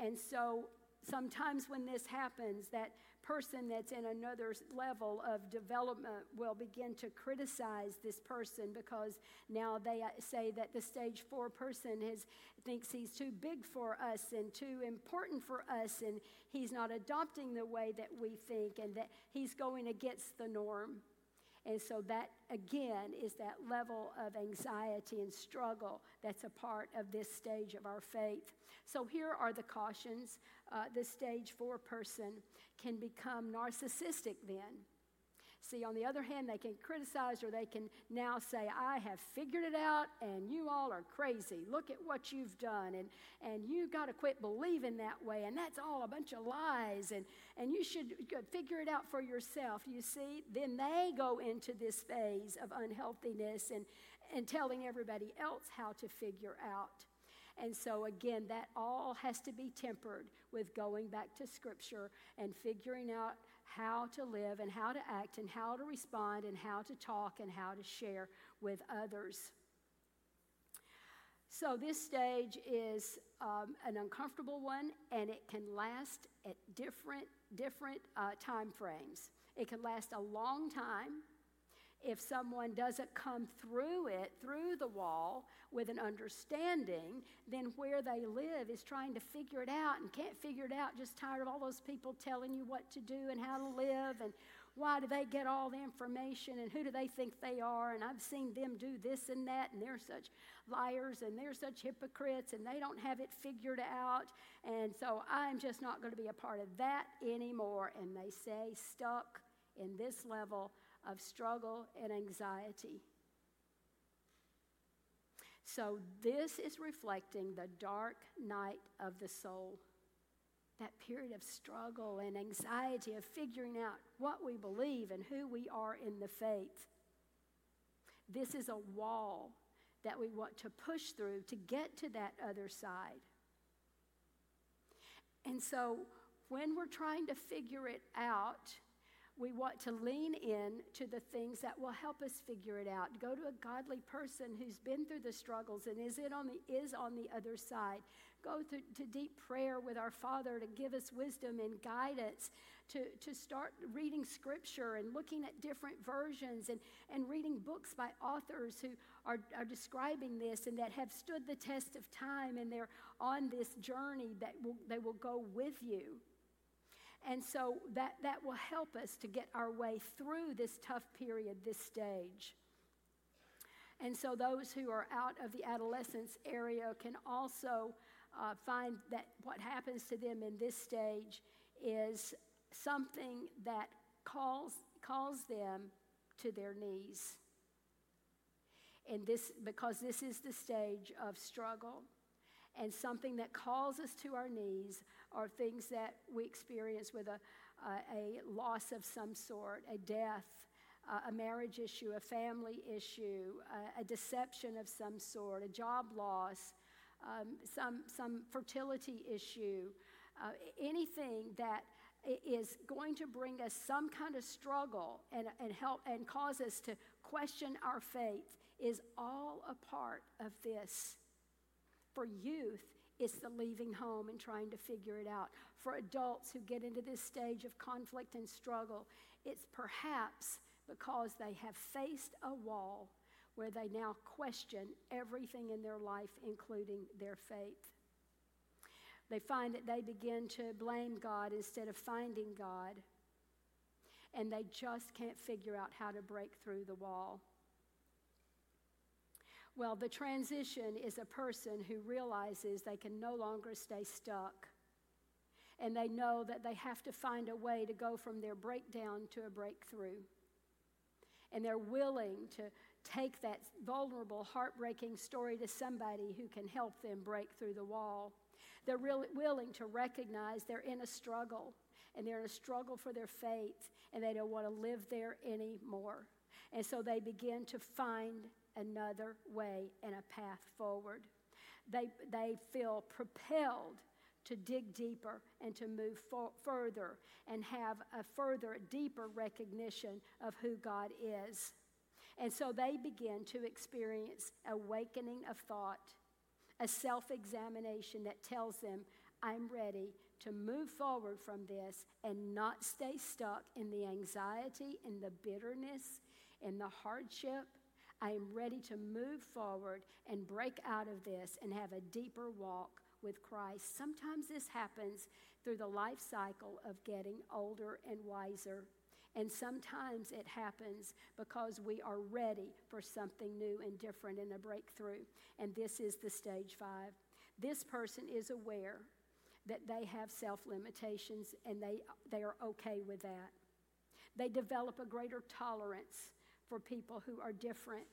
And so sometimes when this happens, that person that's in another level of development will begin to criticize this person because now they uh, say that the stage four person has, thinks he's too big for us and too important for us, and he's not adopting the way that we think, and that he's going against the norm. And so, that again is that level of anxiety and struggle that's a part of this stage of our faith. So, here are the cautions. Uh, the stage four person can become narcissistic then. See, on the other hand, they can criticize or they can now say, I have figured it out and you all are crazy. Look at what you've done and, and you got to quit believing that way and that's all a bunch of lies and, and you should figure it out for yourself. You see, then they go into this phase of unhealthiness and, and telling everybody else how to figure out. And so, again, that all has to be tempered with going back to Scripture and figuring out how to live and how to act and how to respond and how to talk and how to share with others. So, this stage is um, an uncomfortable one and it can last at different, different uh, time frames. It can last a long time if someone doesn't come through it, through the wall, with an understanding, then where they live is trying to figure it out and can't figure it out, just tired of all those people telling you what to do and how to live and why do they get all the information and who do they think they are? And I've seen them do this and that and they're such liars and they're such hypocrites and they don't have it figured out. And so I'm just not going to be a part of that anymore. And they say stuck in this level of struggle and anxiety. So, this is reflecting the dark night of the soul. That period of struggle and anxiety of figuring out what we believe and who we are in the faith. This is a wall that we want to push through to get to that other side. And so, when we're trying to figure it out, we want to lean in to the things that will help us figure it out. Go to a godly person who's been through the struggles and is, on the, is on the other side. Go to, to deep prayer with our Father to give us wisdom and guidance, to, to start reading scripture and looking at different versions and, and reading books by authors who are, are describing this and that have stood the test of time and they're on this journey that will, they will go with you. And so that, that will help us to get our way through this tough period, this stage. And so those who are out of the adolescence area can also uh, find that what happens to them in this stage is something that calls, calls them to their knees. And this, because this is the stage of struggle and something that calls us to our knees are things that we experience with a, uh, a loss of some sort, a death, uh, a marriage issue, a family issue, uh, a deception of some sort, a job loss, um, some, some fertility issue, uh, anything that is going to bring us some kind of struggle and, and help and cause us to question our faith is all a part of this for youth, it's the leaving home and trying to figure it out. For adults who get into this stage of conflict and struggle, it's perhaps because they have faced a wall where they now question everything in their life, including their faith. They find that they begin to blame God instead of finding God, and they just can't figure out how to break through the wall. Well, the transition is a person who realizes they can no longer stay stuck. And they know that they have to find a way to go from their breakdown to a breakthrough. And they're willing to take that vulnerable, heartbreaking story to somebody who can help them break through the wall. They're really willing to recognize they're in a struggle and they're in a struggle for their faith and they don't want to live there anymore. And so they begin to find another way and a path forward. They, they feel propelled to dig deeper and to move for, further and have a further, deeper recognition of who God is. And so they begin to experience awakening of thought, a self examination that tells them, I'm ready to move forward from this and not stay stuck in the anxiety, in the bitterness, in the hardship, I am ready to move forward and break out of this and have a deeper walk with Christ. Sometimes this happens through the life cycle of getting older and wiser. And sometimes it happens because we are ready for something new and different and a breakthrough. And this is the stage five. This person is aware that they have self limitations and they, they are okay with that. They develop a greater tolerance for people who are different.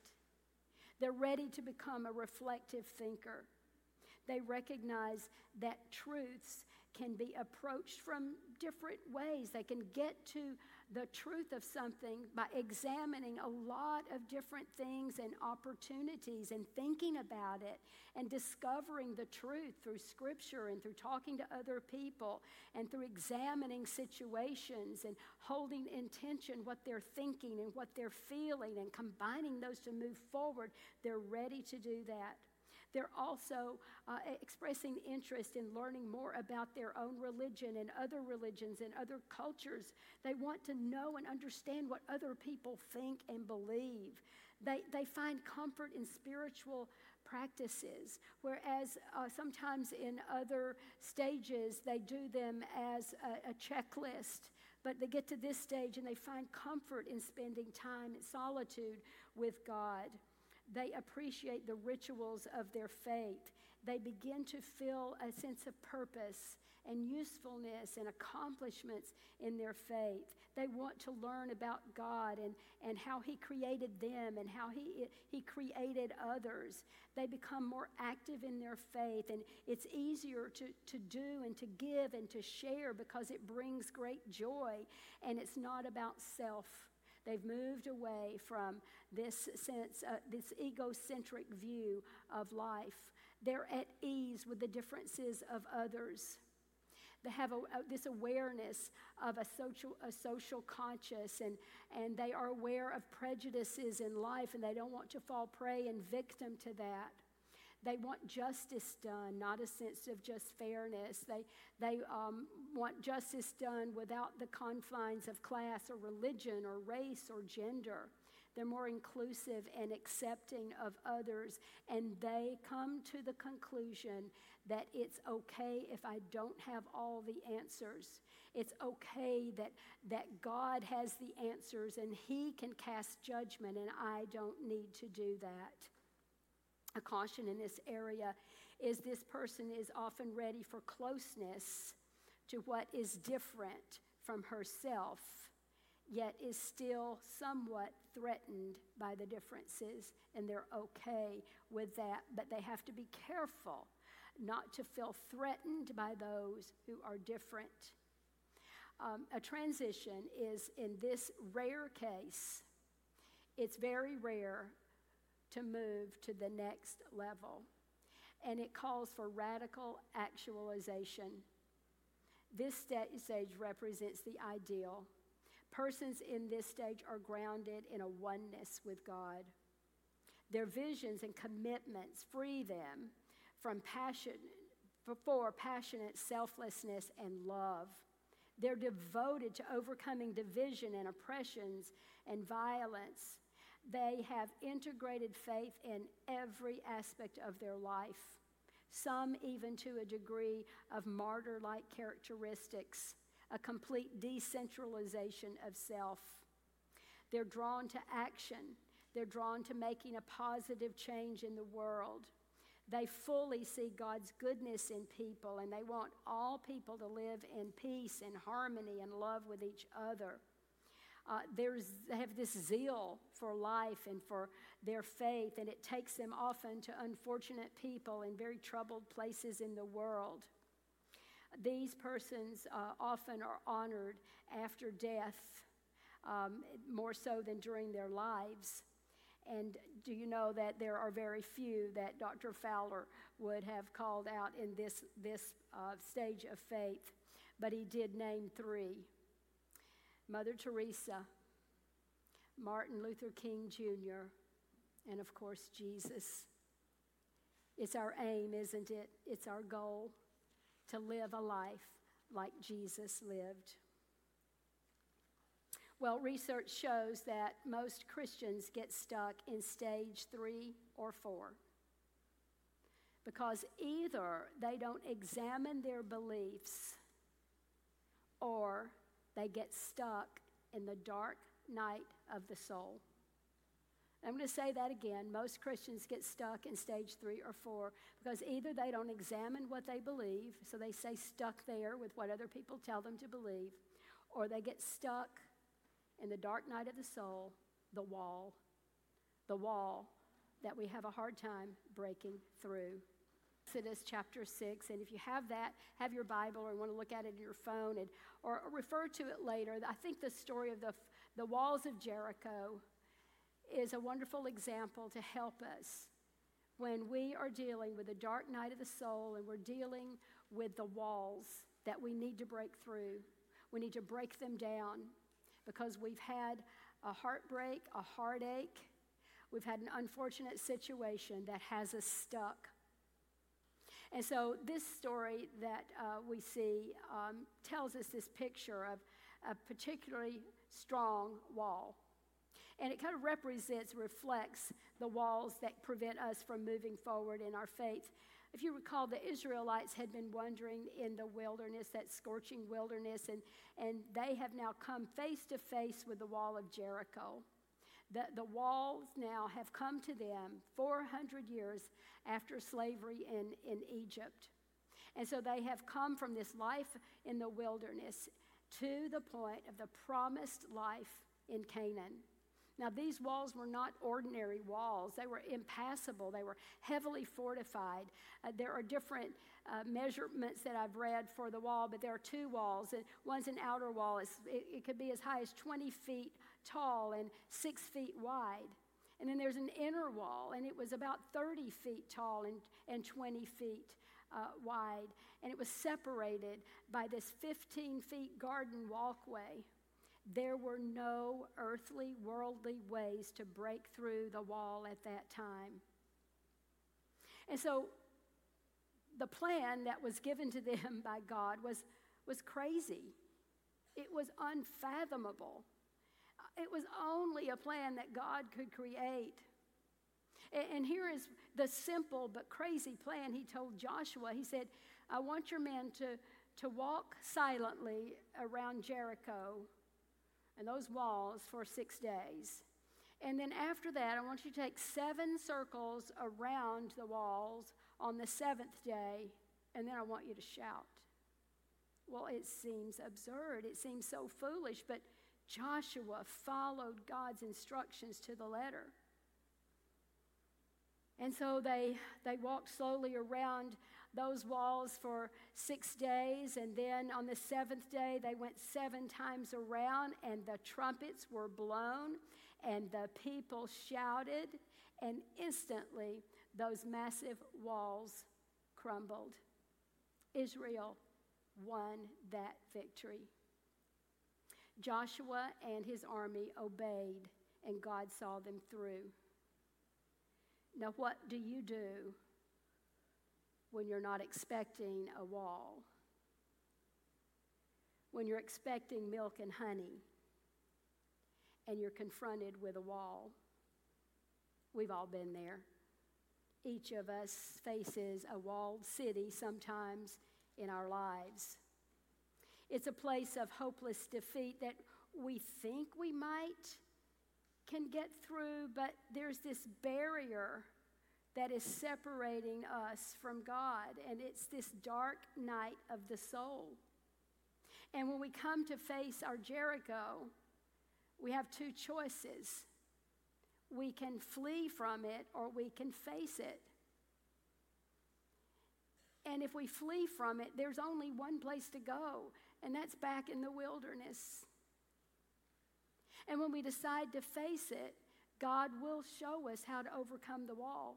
They're ready to become a reflective thinker. They recognize that truths can be approached from different ways. They can get to the truth of something by examining a lot of different things and opportunities and thinking about it and discovering the truth through scripture and through talking to other people and through examining situations and holding intention what they're thinking and what they're feeling and combining those to move forward. They're ready to do that. They're also uh, expressing interest in learning more about their own religion and other religions and other cultures. They want to know and understand what other people think and believe. They, they find comfort in spiritual practices, whereas uh, sometimes in other stages they do them as a, a checklist. But they get to this stage and they find comfort in spending time in solitude with God. They appreciate the rituals of their faith. They begin to feel a sense of purpose and usefulness and accomplishments in their faith. They want to learn about God and, and how He created them and how he, he created others. They become more active in their faith, and it's easier to, to do and to give and to share because it brings great joy, and it's not about self. They've moved away from this sense, uh, this egocentric view of life. They're at ease with the differences of others. They have a, a, this awareness of a social, a social conscious, and, and they are aware of prejudices in life, and they don't want to fall prey and victim to that. They want justice done, not a sense of just fairness. They, they um, want justice done without the confines of class or religion or race or gender. They're more inclusive and accepting of others, and they come to the conclusion that it's okay if I don't have all the answers. It's okay that, that God has the answers and He can cast judgment, and I don't need to do that a caution in this area is this person is often ready for closeness to what is different from herself, yet is still somewhat threatened by the differences, and they're okay with that. But they have to be careful not to feel threatened by those who are different. Um, a transition is, in this rare case, it's very rare to move to the next level. And it calls for radical actualization. This stage represents the ideal. Persons in this stage are grounded in a oneness with God. Their visions and commitments free them from passion, for passionate selflessness and love. They're devoted to overcoming division and oppressions and violence they have integrated faith in every aspect of their life, some even to a degree of martyr like characteristics, a complete decentralization of self. They're drawn to action, they're drawn to making a positive change in the world. They fully see God's goodness in people and they want all people to live in peace and harmony and love with each other uh, they have this zeal for life and for their faith, and it takes them often to unfortunate people in very troubled places in the world. These persons uh, often are honored after death, um, more so than during their lives. And do you know that there are very few that Dr. Fowler would have called out in this, this uh, stage of faith? But he did name three. Mother Teresa, Martin Luther King Jr., and of course, Jesus. It's our aim, isn't it? It's our goal to live a life like Jesus lived. Well, research shows that most Christians get stuck in stage three or four because either they don't examine their beliefs or they get stuck in the dark night of the soul. I'm going to say that again. Most Christians get stuck in stage three or four because either they don't examine what they believe, so they stay stuck there with what other people tell them to believe, or they get stuck in the dark night of the soul, the wall, the wall that we have a hard time breaking through. Exodus chapter 6, and if you have that, have your Bible or want to look at it in your phone and, or, refer to it later. I think the story of the, the walls of Jericho is a wonderful example to help us when we are dealing with the dark night of the soul and we're dealing with the walls that we need to break through. We need to break them down because we've had a heartbreak, a heartache, we've had an unfortunate situation that has us stuck. And so, this story that uh, we see um, tells us this picture of a particularly strong wall. And it kind of represents, reflects the walls that prevent us from moving forward in our faith. If you recall, the Israelites had been wandering in the wilderness, that scorching wilderness, and, and they have now come face to face with the wall of Jericho. The, the walls now have come to them 400 years after slavery in, in Egypt. And so they have come from this life in the wilderness to the point of the promised life in Canaan. Now, these walls were not ordinary walls. They were impassable. They were heavily fortified. Uh, there are different uh, measurements that I've read for the wall, but there are two walls. One's an outer wall. It, it could be as high as 20 feet tall and six feet wide. And then there's an inner wall, and it was about 30 feet tall and, and 20 feet uh, wide. And it was separated by this 15 feet garden walkway. There were no earthly, worldly ways to break through the wall at that time. And so the plan that was given to them by God was, was crazy, it was unfathomable. It was only a plan that God could create. And here is the simple but crazy plan he told Joshua. He said, I want your men to, to walk silently around Jericho and those walls for six days. And then after that, I want you to take seven circles around the walls on the seventh day, and then I want you to shout. Well, it seems absurd. It seems so foolish, but Joshua followed God's instructions to the letter. And so they, they walked slowly around those walls for six days, and then on the seventh day, they went seven times around, and the trumpets were blown, and the people shouted, and instantly those massive walls crumbled. Israel won that victory. Joshua and his army obeyed, and God saw them through. Now, what do you do when you're not expecting a wall? When you're expecting milk and honey and you're confronted with a wall? We've all been there. Each of us faces a walled city sometimes in our lives. It's a place of hopeless defeat that we think we might can get through, but there's this barrier that is separating us from God, and it's this dark night of the soul. And when we come to face our Jericho, we have two choices. We can flee from it or we can face it. And if we flee from it, there's only one place to go, and that's back in the wilderness. And when we decide to face it, God will show us how to overcome the wall.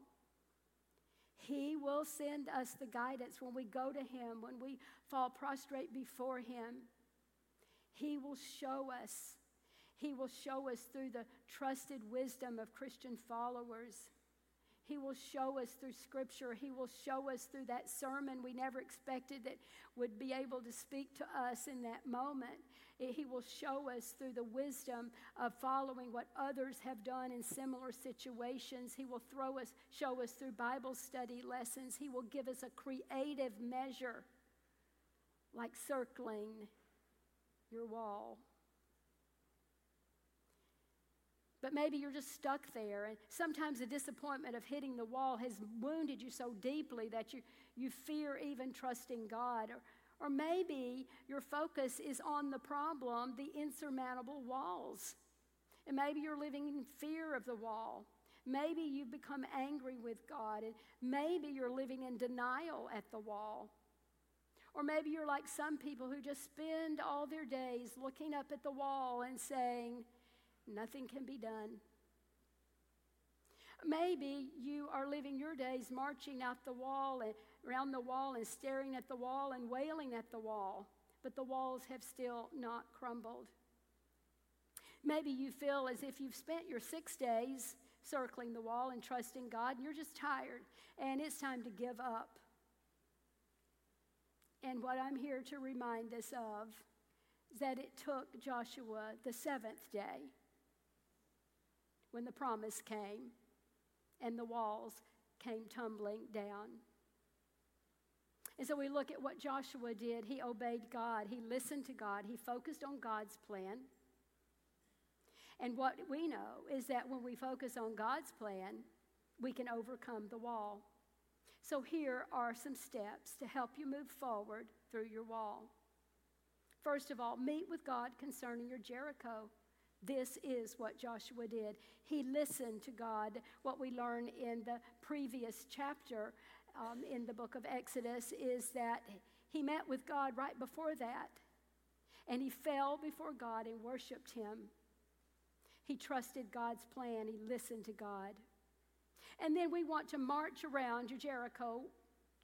He will send us the guidance when we go to Him, when we fall prostrate before Him. He will show us. He will show us through the trusted wisdom of Christian followers. He will show us through Scripture. He will show us through that sermon we never expected that would be able to speak to us in that moment. Eh, he will show us through the wisdom of following what others have done in similar situations. He will throw us, show us through Bible study lessons. He will give us a creative measure, like circling your wall. But maybe you're just stuck there. And sometimes the disappointment of hitting the wall has wounded you so deeply that you, you fear even trusting God. Or, Or maybe your focus is on the problem, the insurmountable walls. And maybe you're living in fear of the wall. Maybe you've become angry with God, and maybe you're living in denial at the wall. Or maybe you're like some people who just spend all their days looking up at the wall and saying, Nothing can be done. Maybe you are living your days marching out the wall and around the wall and staring at the wall and wailing at the wall, but the walls have still not crumbled. Maybe you feel as if you've spent your six days circling the wall and trusting God, and you're just tired, and it's time to give up. And what I'm here to remind us of is that it took Joshua the seventh day when the promise came and the walls came tumbling down. And so we look at what Joshua did. He obeyed God, he listened to God, he focused on God's plan. And what we know is that when we focus on God's plan, we can overcome the wall. So here are some steps to help you move forward through your wall. First of all, meet with God concerning your Jericho. This is what Joshua did. He listened to God. What we learn in the previous chapter um, in the book of Exodus is that he met with God right before that. And he fell before God and worshiped him. He trusted God's plan, he listened to God. And then we want to march around Jericho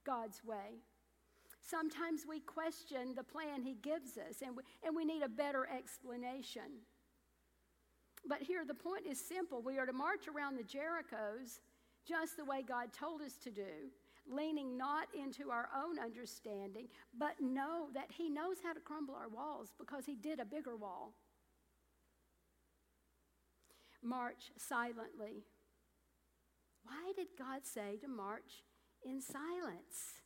God's way. Sometimes we question the plan he gives us, and we, and we need a better explanation. But here the point is simple. We are to march around the Jerichos just the way God told us to do, leaning not into our own understanding, but know that He knows how to crumble our walls because He did a bigger wall. March silently. Why did God say to march in silence?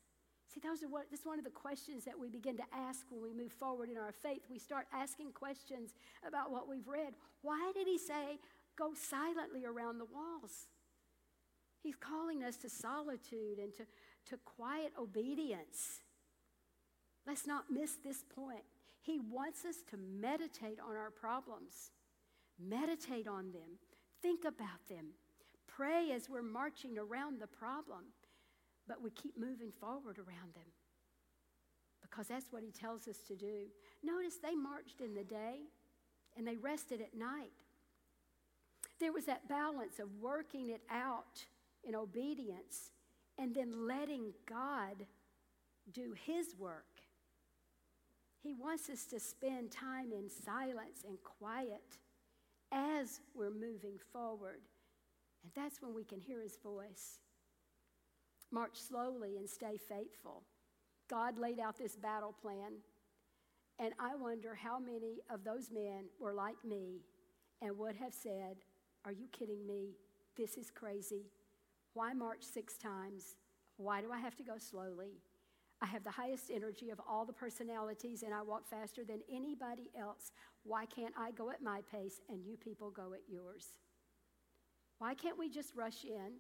See, those are what, this is one of the questions that we begin to ask when we move forward in our faith. We start asking questions about what we've read. Why did he say, go silently around the walls? He's calling us to solitude and to, to quiet obedience. Let's not miss this point. He wants us to meditate on our problems, meditate on them, think about them, pray as we're marching around the problem but we keep moving forward around them because that's what he tells us to do. Notice they marched in the day and they rested at night. There was that balance of working it out in obedience and then letting God do his work. He wants us to spend time in silence and quiet as we're moving forward. And that's when we can hear his voice. March slowly and stay faithful. God laid out this battle plan, and I wonder how many of those men were like me and would have said, Are you kidding me? This is crazy. Why march six times? Why do I have to go slowly? I have the highest energy of all the personalities, and I walk faster than anybody else. Why can't I go at my pace and you people go at yours? Why can't we just rush in?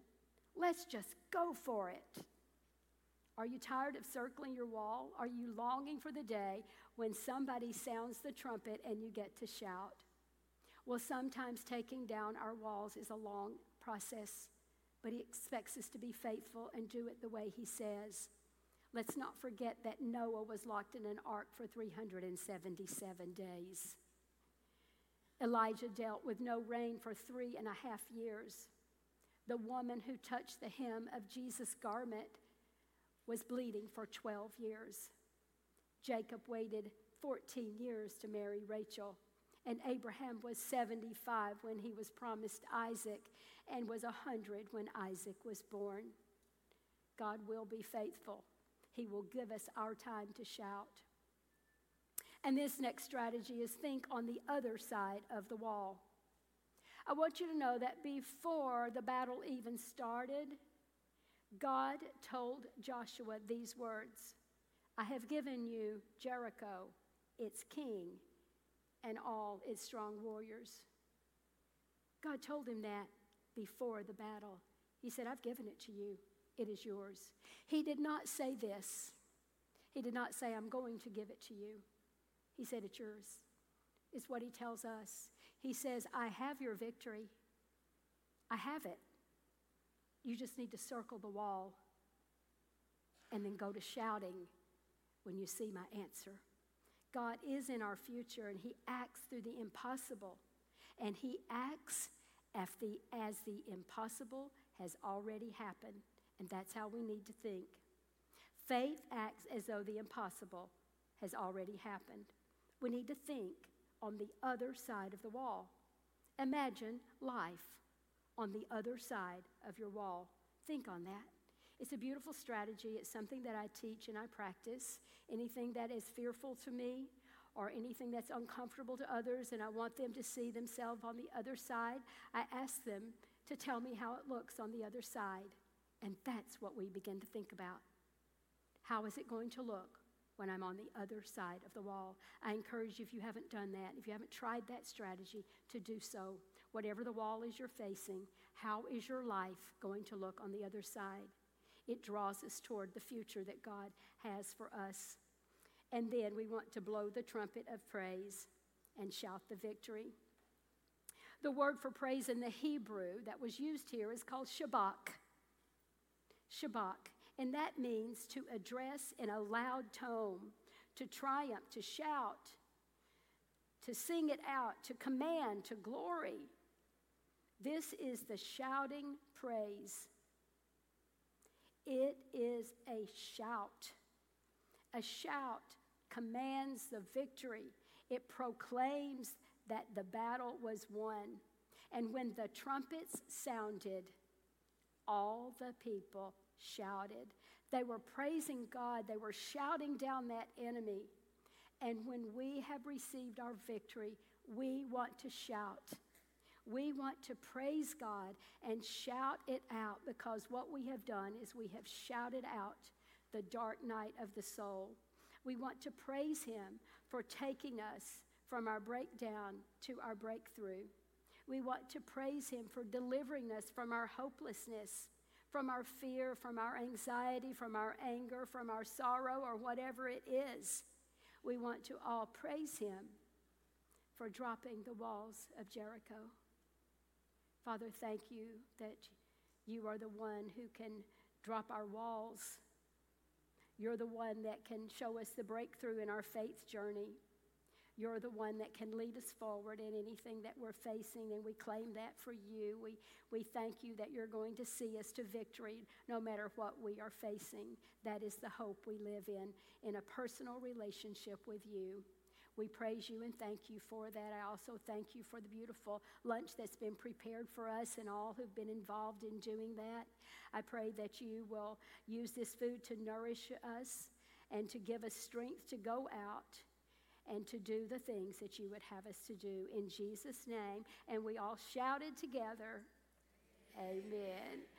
Let's just go for it. Are you tired of circling your wall? Are you longing for the day when somebody sounds the trumpet and you get to shout? Well, sometimes taking down our walls is a long process, but He expects us to be faithful and do it the way He says. Let's not forget that Noah was locked in an ark for 377 days. Elijah dealt with no rain for three and a half years. The woman who touched the hem of Jesus' garment was bleeding for 12 years. Jacob waited 14 years to marry Rachel. And Abraham was 75 when he was promised Isaac and was 100 when Isaac was born. God will be faithful. He will give us our time to shout. And this next strategy is think on the other side of the wall. I want you to know that before the battle even started, God told Joshua these words I have given you Jericho, its king, and all its strong warriors. God told him that before the battle. He said, I've given it to you, it is yours. He did not say this. He did not say, I'm going to give it to you. He said, It's yours. It's what he tells us. He says, I have your victory. I have it. You just need to circle the wall and then go to shouting when you see my answer. God is in our future and He acts through the impossible. And He acts as the, as the impossible has already happened. And that's how we need to think. Faith acts as though the impossible has already happened. We need to think on the other side of the wall. Imagine life on the other side of your wall. Think on that. It's a beautiful strategy. It's something that I teach and I practice. Anything that is fearful to me or anything that's uncomfortable to others, and I want them to see themselves on the other side, I ask them to tell me how it looks on the other side. And that's what we begin to think about. How is it going to look when I'm on the other side of the wall? I encourage you, if you haven't done that, if you haven't tried that strategy, to do so. Whatever the wall is you're facing, how is your life going to look on the other side? It draws us toward the future that God has for us. And then we want to blow the trumpet of praise and shout the victory. The word for praise in the Hebrew that was used here is called shabach. Shabach. And that means to address in a loud tone, to triumph, to shout, to sing it out, to command, to glory. This is the shouting praise. It is a shout. A shout commands the victory, it proclaims that the battle was won. And when the trumpets sounded, all the people shouted. They were praising God, they were shouting down that enemy. And when we have received our victory, we want to shout. We want to praise God and shout it out because what we have done is we have shouted out the dark night of the soul. We want to praise Him for taking us from our breakdown to our breakthrough. We want to praise Him for delivering us from our hopelessness, from our fear, from our anxiety, from our anger, from our sorrow, or whatever it is. We want to all praise Him for dropping the walls of Jericho. Father, thank you that you are the one who can drop our walls. You're the one that can show us the breakthrough in our faith journey. You're the one that can lead us forward in anything that we're facing, and we claim that for you. We, we thank you that you're going to see us to victory no matter what we are facing. That is the hope we live in, in a personal relationship with you. We praise you and thank you for that. I also thank you for the beautiful lunch that's been prepared for us and all who've been involved in doing that. I pray that you will use this food to nourish us and to give us strength to go out and to do the things that you would have us to do in Jesus' name. And we all shouted together, Amen.